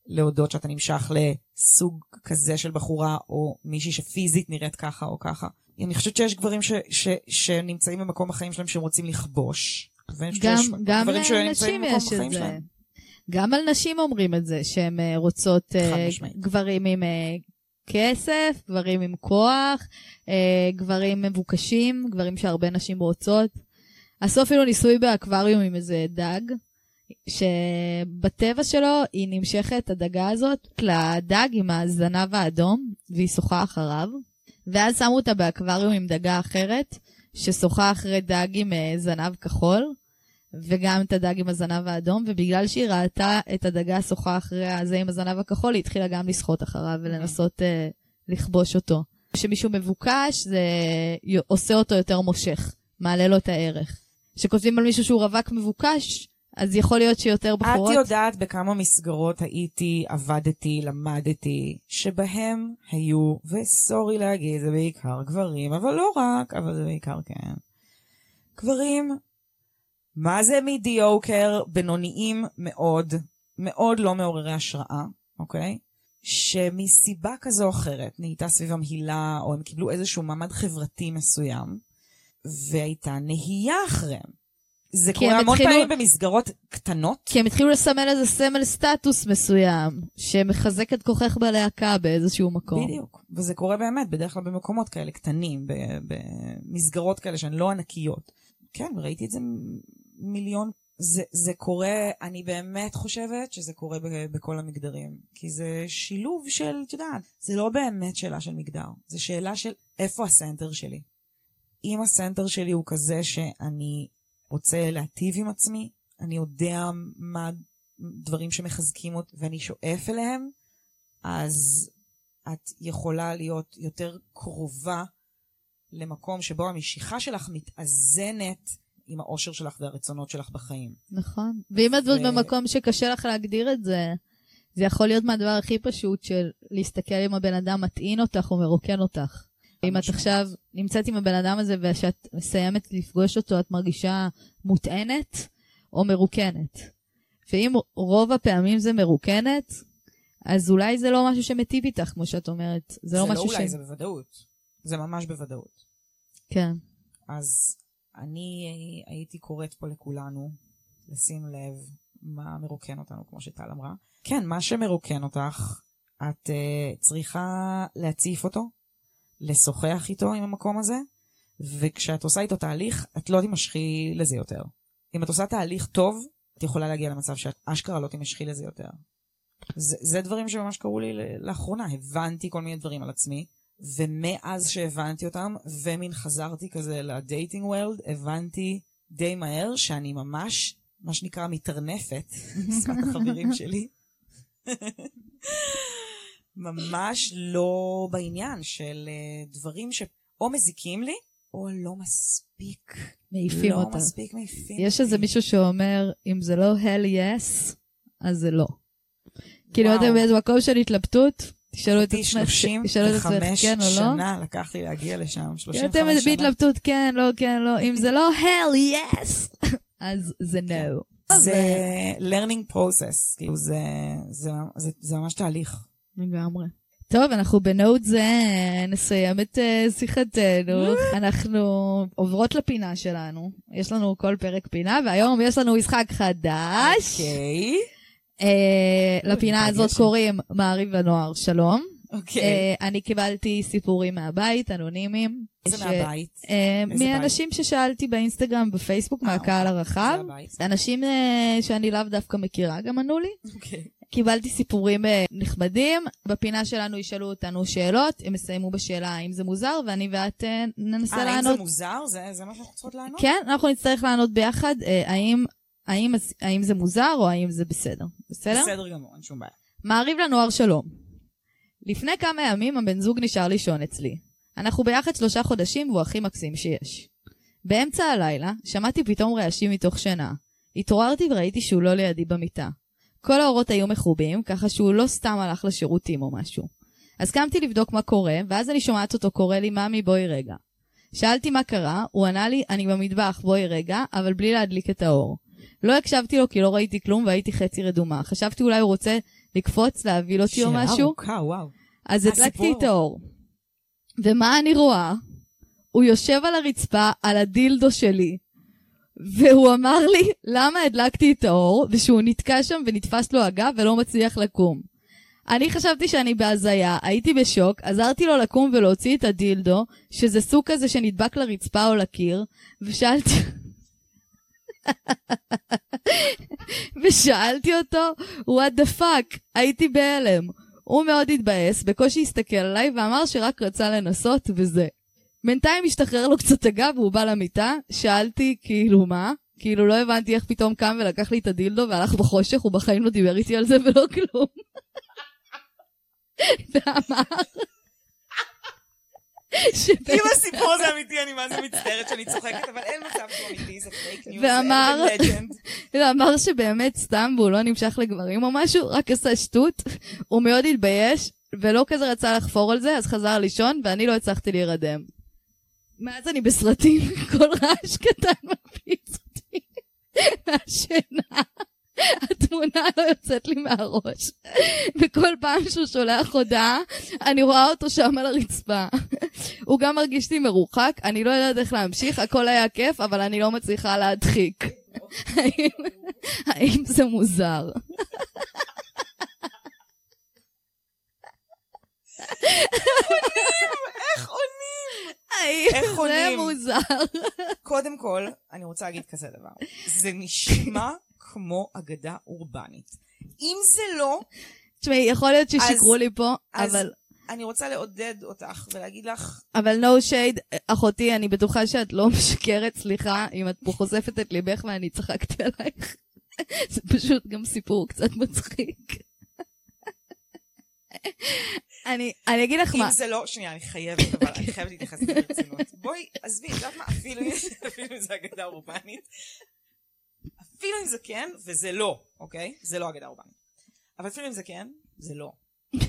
להודות שאתה נמשך לסוג כזה של בחורה, או מישהי שפיזית נראית ככה או ככה. אני חושבת שיש גברים ש, ש, שנמצאים במקום החיים שלהם שהם רוצים לכבוש. גם, גם לנשים יש את זה. שלהם. גם על נשים אומרים את זה, שהן אה, רוצות uh, גברים עם uh, כסף, גברים עם כוח, uh, גברים מבוקשים, גברים שהרבה נשים רוצות. עשו אפילו ניסוי באקווריום עם איזה דג, שבטבע שלו היא נמשכת, הדגה הזאת, לדג עם הזנב האדום, והיא שוחה אחריו. ואז שמו אותה באקווריום עם דגה אחרת, ששוחה אחרי דג עם uh, זנב כחול, וגם את הדג עם הזנב האדום, ובגלל שהיא ראתה את הדגה שוחה אחרי הזה עם הזנב הכחול, היא התחילה גם לשחות אחריו ולנסות uh, לכבוש אותו. כשמישהו מבוקש, זה עושה אותו יותר מושך, מעלה לו את הערך. כשכותבים על מישהו שהוא רווק מבוקש, אז יכול להיות שיותר בחורות... את יודעת בכמה מסגרות הייתי, עבדתי, למדתי, שבהם היו, וסורי להגיד, זה בעיקר גברים, אבל לא רק, אבל זה בעיקר כן. גברים, מה זה מדיוקר? בינוניים מאוד, מאוד לא מעוררי השראה, אוקיי? שמסיבה כזו או אחרת נהייתה סביבם הילה, או הם קיבלו איזשהו מעמד חברתי מסוים, והייתה נהייה אחריהם. זה קורה המון התחילו... פעמים במסגרות קטנות. כי הם התחילו לסמל איזה סמל סטטוס מסוים, שמחזק את כוחך בלהקה באיזשהו מקום. בדיוק, וזה קורה באמת, בדרך כלל במקומות כאלה קטנים, במסגרות כאלה שהן לא ענקיות. כן, ראיתי את זה מיליון. זה, זה קורה, אני באמת חושבת שזה קורה בכל המגדרים. כי זה שילוב של, את יודעת, זה לא באמת שאלה של מגדר, זה שאלה של איפה הסנטר שלי. אם הסנטר שלי הוא כזה שאני רוצה להטיב עם עצמי, אני יודע מה דברים שמחזקים אותי ואני שואף אליהם, אז את יכולה להיות יותר קרובה למקום שבו המשיכה שלך מתאזנת עם האושר שלך והרצונות שלך בחיים. נכון. ואם את ו... במקום שקשה לך להגדיר את זה, זה יכול להיות מהדבר הכי פשוט של להסתכל אם הבן אדם מטעין אותך או מרוקן אותך. אם את עכשיו נמצאת עם הבן אדם הזה וכשאת מסיימת לפגוש אותו, את מרגישה מוטענת או מרוקנת. ואם רוב הפעמים זה מרוקנת, אז אולי זה לא משהו שמיטיב איתך, כמו שאת אומרת. זה, זה לא משהו ש... זה לא אולי, זה בוודאות. זה ממש בוודאות. כן. אז אני הייתי קוראת פה לכולנו לשים לב מה מרוקן אותנו, כמו שטל אמרה. כן, מה שמרוקן אותך, את uh, צריכה להציף אותו, לשוחח איתו עם המקום הזה, וכשאת עושה איתו תהליך, את לא תימשכי לזה יותר. אם את עושה תהליך טוב, את יכולה להגיע למצב שאת אשכרה לא תימשכי לזה יותר. זה, זה דברים שממש קרו לי לאחרונה, הבנתי כל מיני דברים על עצמי, ומאז שהבנתי אותם, ומין חזרתי כזה לדייטינג וורלד, הבנתי די מהר שאני ממש, מה שנקרא, מתרנפת, שפת החברים שלי. ממש לא בעניין של uh, דברים שאו מזיקים לי, או לא מספיק. מעיפים לא אותה. לא מספיק מעיפים. יש איזה מישהו שאומר, אם זה לא hell yes, אז זה לא. כאילו, אתם באיזה מקום של התלבטות, תשאלו את עצמך, תשאלו את עצמך כן או לא. 35 שנה לקח לי להגיע לשם, 35 שנה. אתם בהתלבטות כן, לא, כן, לא. אם זה לא hell yes, אז זה no. זה learning process, כאילו זה, זה, ממש תהליך. לגמרי. טוב, אנחנו בנוט זה נסיים את uh, שיחתנו. אנחנו עוברות לפינה שלנו. יש לנו כל פרק פינה, והיום יש לנו משחק חדש. אוקיי. Okay. אה, לפינה הזאת קוראים מעריב לנוער שלום. אוקיי. Uh, אני קיבלתי סיפורים מהבית, אנונימיים. איזה ש... מהבית? Uh, מאנשים? ששאלתי באינסטגרם, בפייסבוק, מהקהל אוקיי. הרחב. אנשים שאני לאו דווקא מכירה גם ענו לי. אוקיי. קיבלתי סיפורים אה, נכבדים, בפינה שלנו ישאלו אותנו שאלות, הם יסיימו בשאלה האם זה מוזר, ואני ואת אה, ננסה 아, לענות. אה, האם זה מוזר? זה, זה מה שאנחנו צריכות לענות? כן, אנחנו נצטרך לענות ביחד, אה, האם, האם, האם זה מוזר או האם זה בסדר. בסדר? בסדר גמור, אין שום בעיה. מעריב לנוער שלום. לפני כמה ימים הבן זוג נשאר לישון אצלי. אנחנו ביחד שלושה חודשים והוא הכי מקסים שיש. באמצע הלילה שמעתי פתאום רעשים מתוך שינה. התעוררתי וראיתי שהוא לא לידי במיטה. כל האורות היו מכובים, ככה שהוא לא סתם הלך לשירותים או משהו. אז קמתי לבדוק מה קורה, ואז אני שומעת אותו קורא לי, ממי, בואי רגע. שאלתי מה קרה, הוא ענה לי, אני במטבח, בואי רגע, אבל בלי להדליק את האור. לא הקשבתי לו כי לא ראיתי כלום והייתי חצי רדומה. חשבתי אולי הוא רוצה לקפוץ, להבהיל אותי או שאלה משהו, ארוכה, וואו. אז הדלקתי. את האור. ומה אני רואה? הוא יושב על הרצפה, על הדילדו שלי, והוא אמר לי למה הדלקתי את האור, ושהוא נתקע שם ונתפס לו הגב ולא מצליח לקום. אני חשבתי שאני בהזיה, הייתי בשוק, עזרתי לו לקום ולהוציא את הדילדו, שזה סוג כזה שנדבק לרצפה או לקיר, ושאלתי... ושאלתי אותו, what the fuck, הייתי בהלם. הוא מאוד התבאס, בקושי הסתכל עליי ואמר שרק רצה לנסות וזה. בינתיים השתחרר לו קצת הגב והוא בא למיטה, שאלתי כאילו מה? כאילו לא הבנתי איך פתאום קם ולקח לי את הדילדו והלך בחושך, הוא בחיים לא דיבר איתי על זה ולא כלום. ואמר אם הסיפור הזה אמיתי, אני מה זה מצטערת שאני צוחקת, אבל אין מצב שהוא אמיתי, זה fake news, ואמר-. ואמר שבאמת סתם והוא לא נמשך לגברים או משהו, רק עשה שטות, הוא מאוד התבייש, ולא כזה רצה לחפור על זה, אז חזר לישון, ואני לא הצלחתי להירדם. מאז אני בסרטים, כל רעש קטן מפיץ אותי מהשינה. התמונה לא יוצאת לי מהראש. וכל פעם שהוא שולח הודעה, אני רואה אותו שם על הרצפה. הוא גם מרגיש לי מרוחק, אני לא יודעת איך להמשיך, הכל היה כיף, אבל אני לא מצליחה להדחיק. האם, זה מוזר? איך עונים? איך זה עונים? מוזר? קודם כל, אני רוצה להגיד כזה דבר. זה נשמע כמו אגדה אורבנית. אם זה לא, תשמעי, יכול להיות אז- ששיקרו לי פה, אז- אבל... אני רוצה לעודד אותך ולהגיד לך, אבל no shade, אחותי, אני בטוחה שאת לא משקרת, סליחה, אם את פה חושפת את ליבך ואני צחקתי עלייך. זה פשוט גם סיפור קצת מצחיק. אני, אני אגיד לך אם מה, זה לא, שנייה, אני חייבת, אבל אני חייבת להתייחס לזה ברצינות. בואי, עזבי, את יודעת מה? אם אפילו אם זה אגדה אורבנית, אפילו אם זה כן, וזה לא, אוקיי? זה לא אגדה אורבנית. אבל אפילו אם זה כן, זה לא.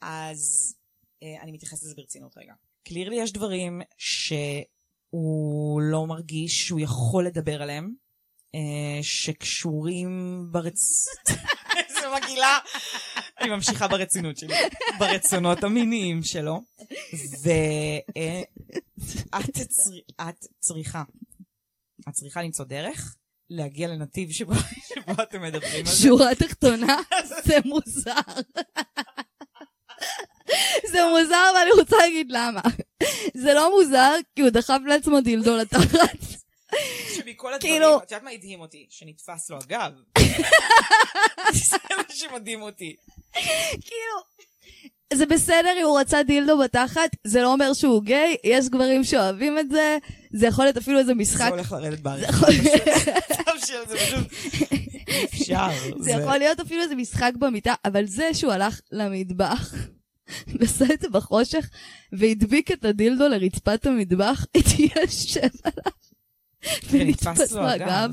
אז אה, אני מתייחסת לזה ברצינות רגע. קלירלי יש דברים שהוא לא מרגיש שהוא יכול לדבר עליהם, אה, שקשורים ברצ... איזה מגעילה. אני ממשיכה ברצינות שלי, ברצונות המיניים שלו, ואת את צריכה, את צריכה למצוא דרך להגיע לנתיב שבו שבו אתם מדברים על זה. שורה תחתונה, זה מוזר. זה מוזר ואני רוצה להגיד למה. זה לא מוזר כי הוא דחף לעצמו דילדו לתחת. שמכל הדברים, כאילו- את יודעת מה הדהים אותי? שנתפס לו הגב. זה מה שמדהים אותי. כאילו, זה בסדר אם הוא רצה דילדו בתחת, זה לא אומר שהוא גיי, יש גברים שאוהבים את זה, זה יכול להיות אפילו איזה זה משחק. הולך לרדת זה בעריכה. זה פשוט אפשר. זה יכול להיות אפילו איזה משחק במיטה, אבל זה שהוא הלך למטבח, ועשה את זה בחושך, והדביק את הדילדו לרצפת המטבח, התיישב עליו, ונתפס לו הגב.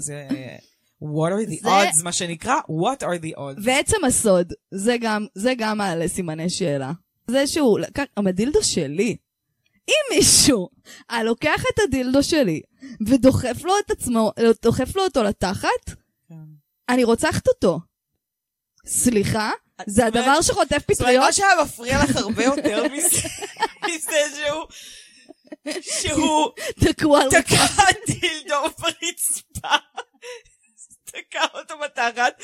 What are the זה- odds, מה שנקרא? What are the odds? ועצם הסוד, זה גם, זה גם מעלה סימני שאלה. זה שהוא לקח, הדילדו שלי. אם מישהו היה לוקח את הדילדו שלי ודוחף לו את עצמו, דוחף לו אותו לתחת, כן. אני רוצחת אותו. סליחה? זה הדבר שחוטף זאת אומרת, פטריות? מה שהיה מפריע לך הרבה יותר מזה, שהוא... שהוא תקעו על תקע דילדו ברצפה, תקע אותו בתחת,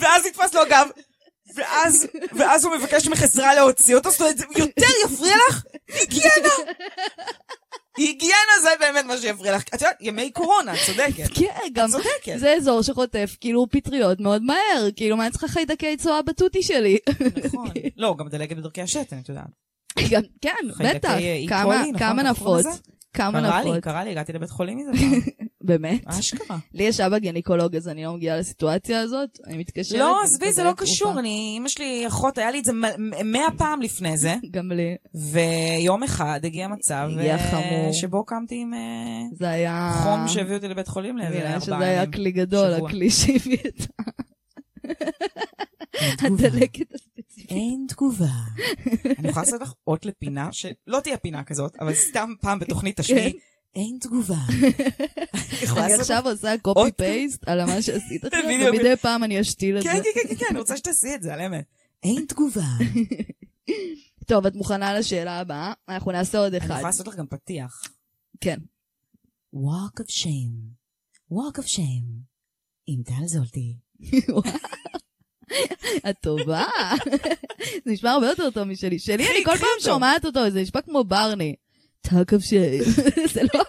ואז נתפס לו הגב, ואז, ואז הוא מבקש ממך עזרה להוציא אותו, זאת אומרת, זה יותר יפריע לך? היגיינה! היגיינה זה באמת מה שיפריע לך. את יודעת, ימי קורונה, את צודקת. כן, גם צודקת. זה אזור שחוטף כאילו פטריות מאוד מהר, כאילו מה אני צריכה חיידקי צואה בתותי שלי? נכון. לא, גם דלקת בדרכי השתן, את יודעת. כן, בטח, כמה- קולי, נכון? כמה נפוץ, קרה לי, נפוץ. קרה לי, הגעתי לבית חולים מזה פעם. באמת? אשכרה. לי יש אבא גינקולוג, אז אני לא מגיעה לסיטואציה הזאת, אני מתקשרת. לא, עזבי, זה לא. קשור. אני, אמא שלי, אחות, היה לי את זה מאה פעם לפני זה, גם לי. ויום אחד הגיע מצב הגיע אה, חמור. שבו קמתי עם אה, זה היה... חום שהביא אותי לבית חולים לאיזה נראה ארבעה שזה היה ימים. כלי גדול, שבוע. הכלי שהביא את. הדלקת הספציפית. אין תגובה. אני יכולה לעשות לך אות לפינה, שלא תהיה פינה כזאת, אבל סתם פעם בתוכנית תשמיעי, אין תגובה. אני עכשיו עושה קופי פייסט על מה שעשית עכשיו. ומדי פעם אני אשתיל את כן, זה. כן, כן, כן, כן, אני רוצה שתעשי את זה, על אמת. אין תגובה. טוב, את מוכנה לשאלה הבאה? אנחנו נעשה עוד אני אחד. יכולה לעשות לך גם פתיח. כן. Walk of shame. Walk of shame. עם טל זולטי. את טובה. זה נשמע הרבה יותר טוב משלי. שלי, אני כל פעם. שומעת אותו, זה נשמע כמו ברני. אוף שייב. זה לא...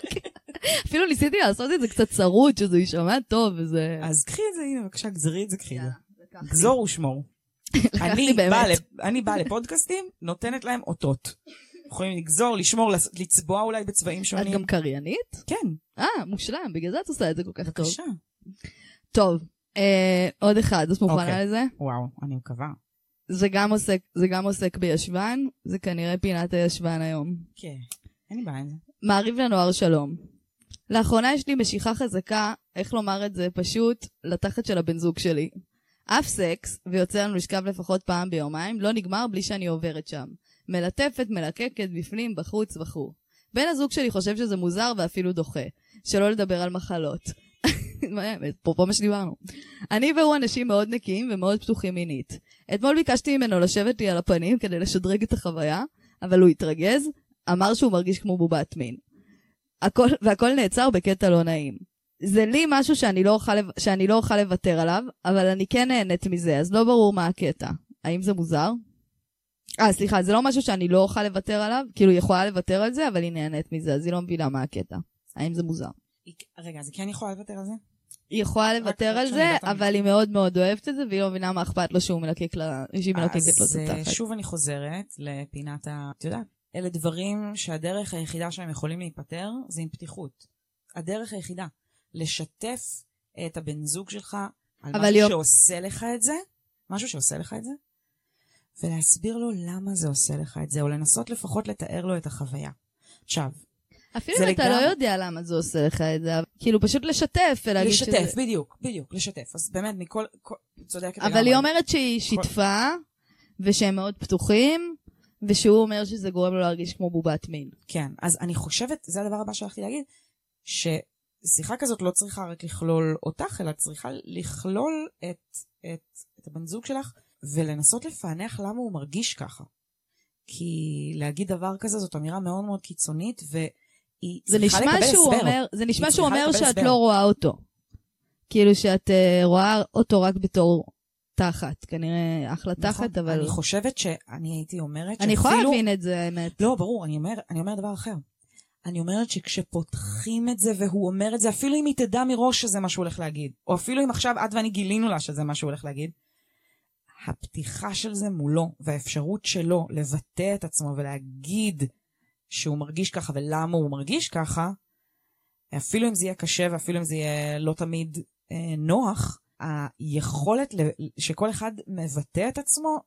אפילו ניסיתי לעשות את זה קצת צרוד, שזה יישמע טוב, וזה... אז קחי את זה, הנה, בבקשה, גזרי את זה, קחי את זה. גזור ושמור. אני. באה לפודקאסטים, נותנת להם אותות. יכולים לגזור, לשמור, לצבוע אולי בצבעים את שונים. גם קריינית? כן, אה, מושלם, בגלל זה את עושה את זה כל כך טוב. בבקשה. טוב, אה, עוד אחד, את מוכנה אוקיי. לזה? וואו, אני מקווה. זה גם עוסק בישבן, זה כנראה פינת הישבן היום. כן, אין לי בעיה עם זה. מעריב לנוער שלום. לאחרונה יש לי משיכה חזקה, איך לומר את זה פשוט, לתחת של הבן זוג שלי. אף סקס, ויוצא לנו לשכב לפחות פעם ביומיים, לא נגמר בלי שאני עוברת שם. מלטפת, מלקקת, בפנים, בחוץ וכו'. בן הזוג שלי חושב שזה מוזר ואפילו דוחה. שלא לדבר על מחלות. אפרופו מה שדיברנו. אני והוא אנשים מאוד נקיים ומאוד פתוחים מינית. אתמול ביקשתי ממנו לשבת לי על הפנים כדי לשדרג את החוויה, אבל הוא התרגז, אמר שהוא מרגיש כמו בובת מין. הכל, והכל נעצר בקטע לא נעים. זה לי משהו שאני לא, אוכל, שאני לא אוכל לוותר עליו, אבל אני כן נהנית מזה, אז לא ברור מה הקטע. האם זה מוזר? אה, סליחה, זה לא משהו שאני לא אוכל לוותר עליו, כאילו היא יכולה לוותר על זה, אבל היא נהנית מזה, אז היא לא מבינה מה הקטע. האם זה מוזר? היא- רגע, אז היא כן יכולה לוותר על זה? היא יכולה לוותר על זה, אבל היא מאוד מאוד אוהבת את זה, והיא לא מבינה מה אכפת לו שהוא מלקק לה, שהיא מלקקת לו אז את אה, התחת. שוב אני חוזרת לפינת ה... את יודעת, אלה דברים שהדרך היחידה שהם יכולים להיפטר זה עם פתיחות. הדרך היחידה. לשתף את הבן זוג שלך על משהו יום- שעושה לך את זה, משהו שעושה לך את זה, ולהסביר לו למה זה עושה לך את זה, או לנסות לפחות לתאר לו את החוויה. עכשיו, אפילו אם אתה לגמרי- לא יודע למה זה עושה לך את זה, כאילו פשוט לשתף ולהגיד שזה... לשתף, בדיוק, בדיוק, לשתף. אז באמת, מכל... כל- צודקת אבל. היא אומרת שהיא שיתפה, ושהם מאוד פתוחים, ושהוא אומר שזה גורם לו להרגיש כמו בובת מין. כן, אז אני חושבת, זה הדבר הבא שהלכתי להגיד, ששיחה כזאת לא צריכה רק לכלול אותך, אלא צריכה לכלול את, את, את הבן זוג שלך, ולנסות לפענח למה הוא מרגיש ככה. כי להגיד דבר כזה זאת אמירה מאוד מאוד קיצונית, והיא זה צריכה לקבל הסבר. אומר, זה נשמע שהוא אומר שאת הסבר. לא רואה אותו. כאילו שאת אה, רואה אותו רק בתור תחת, כנראה אחלה נכון, תחת, אבל... אני חושבת שאני הייתי אומרת אני יכולה שאפילו- להבין את זה, האמת. לא, ברור, אני אומר, אני אומר דבר אחר. אני אומרת שכשפותחים את זה והוא אומר את זה, אפילו אם היא תדע מראש שזה מה שהוא הולך להגיד, או אפילו אם עכשיו את ואני גילינו לה שזה מה שהוא הולך להגיד, הפתיחה של זה מולו, והאפשרות שלו לבטא את עצמו ולהגיד שהוא מרגיש ככה ולמה הוא מרגיש ככה, אפילו אם זה יהיה קשה ואפילו אם זה יהיה לא תמיד אה, נוח, היכולת שכל אחד מבטא את עצמו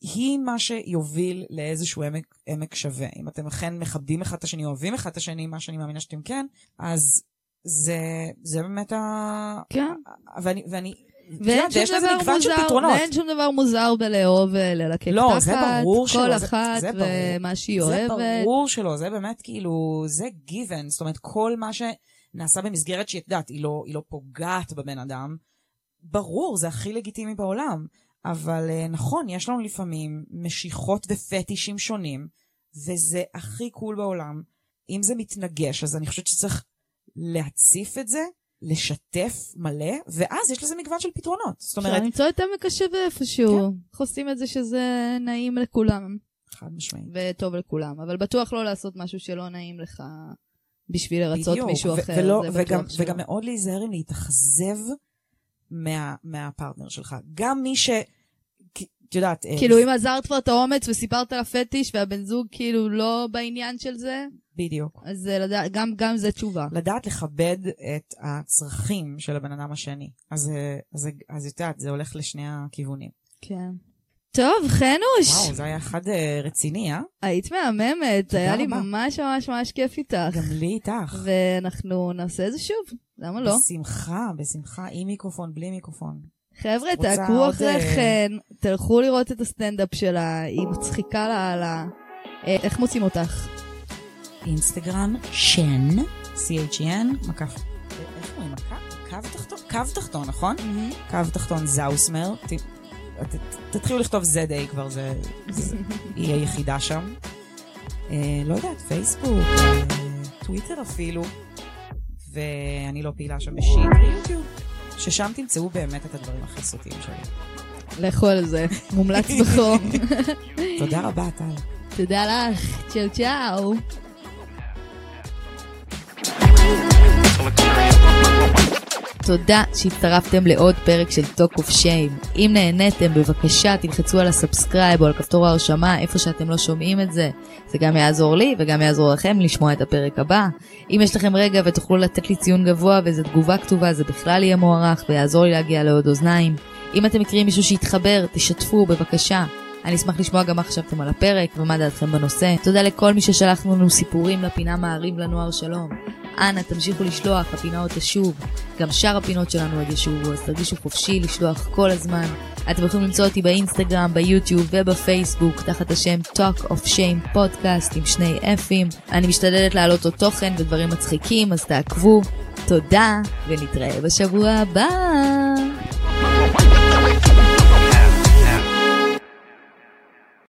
היא, מה שיוביל לאיזשהו עמק, עמק שווה. אם אתם אכן מכבדים אחד את השני, אוהבים אחד את השני, מה שאני מאמינה שאתם כן, אז זה, זה באמת ה... כן. ואני, ואני, את ואין שום לזה דבר מוזר. ואין שום דבר מוזר בלאהוב וללקק לא, תחת, זה ברור כל שלא, זה- אחת זה ברור. ומה שהיא זה אוהבת. ברור שלא, זה באמת כאילו, זה given, זאת אומרת, כל מה שנעשה במסגרת שאת יודעת, היא לא, היא לא פוגעת בבן אדם, ברור, זה הכי לגיטימי בעולם. אבל אה, נכון, יש לנו לפעמים משיכות ופטישים שונים, וזה הכי קול בעולם. אם זה מתנגש, אז אני חושבת שצריך להציף את זה, לשתף מלא, ואז יש לזה מגוון של פתרונות. זאת אפשר אומרת, למצוא את עמק השווה איפשהו. איך עושים את זה שזה נעים לכולם, חד משמעית. וטוב לכולם, אבל בטוח לא לעשות משהו שלא נעים לך בשביל לרצות בדיוק, מישהו ו- אחר, ולא, וגם. וגם מאוד להיזהר אם להתאכזב מה, מהפרטנר שלך. גם מי ש... את יודעת... אה, כאילו, אם עזרת כבר את האומץ וסיפרת על הפטיש והבן זוג כאילו לא בעניין של זה, בדיוק. אז זה לדע- גם גם זה תשובה. לדעת לכבד את הצרכים של הבן אדם השני. אז, אה, אז, אז את יודעת, זה הולך לשני הכיוונים. כן. טוב, חנוש, וואו, זה היה אחד אה, רציני, אה? היית מהממת, היה לי רבה. ממש ממש ממש כיף איתך. גם לי איתך. ואנחנו נעשה את זה שוב, למה לא? בשמחה, בשמחה, עם מיקרופון, בלי מיקרופון. חבר'ה, תעקבו עוד, אחרי אה, חן, תלכו לראות את הסטנדאפ שלה, היא מצחיקה לאללה. אה, איך מוצאים אותך? אינסטגרם, שן, C-H-N, מקף... איך אומרים? קו תחתון? קו תחתון, נכון? קו תחתון זאוסמר. תתחילו לכתוב ZA כבר, זה... היא היחידה שם. אה, לא יודעת, פייסבוק, אה, טוויטר אפילו. ואני לא פעילה שם בשיט וyoutube. ששם תמצאו באמת את הדברים הכי סוטים שלי. לכו על זה, מומלץ בחום. תודה רבה, טל. תודה לך, צ'או צ'או. תודה שהצטרפתם לעוד פרק של Talk of Shame. אם נהניתם, בבקשה תלחצו על ה subscribe או על כפתור ההרשמה איפה שאתם לא שומעים את זה. זה גם יעזור לי וגם יעזור לכם לשמוע את הפרק הבא. אם יש לכם רגע ותוכלו לתת לי ציון גבוה ואיזו תגובה כתובה, זה בכלל יהיה מוערך ויעזור לי להגיע לעוד אוזניים. אם אתם מכירים מישהו שהתחבר, תשתפו בבקשה. אני אשמח לשמוע גם מה חשבתם על הפרק ומה דעתכם בנושא. תודה לכל מי ששלח לנו סיפורים לפינה מעריב לנוער שלום. אנא תמשיכו לשלוח, הפינה עוד תשוב. גם שאר הפינות שלנו עוד ישובו, אז תרגישו חופשי לשלוח כל הזמן. אתם יכולים למצוא אותי באינסטגרם, ביוטיוב ובפייסבוק, תחת השם Talk of Shame פודקאסט עם שני אפים. אני משתדלת להעלות עוד תוכן ודברים מצחיקים, אז תעקבו. תודה, ונתראה בשבוע הבא.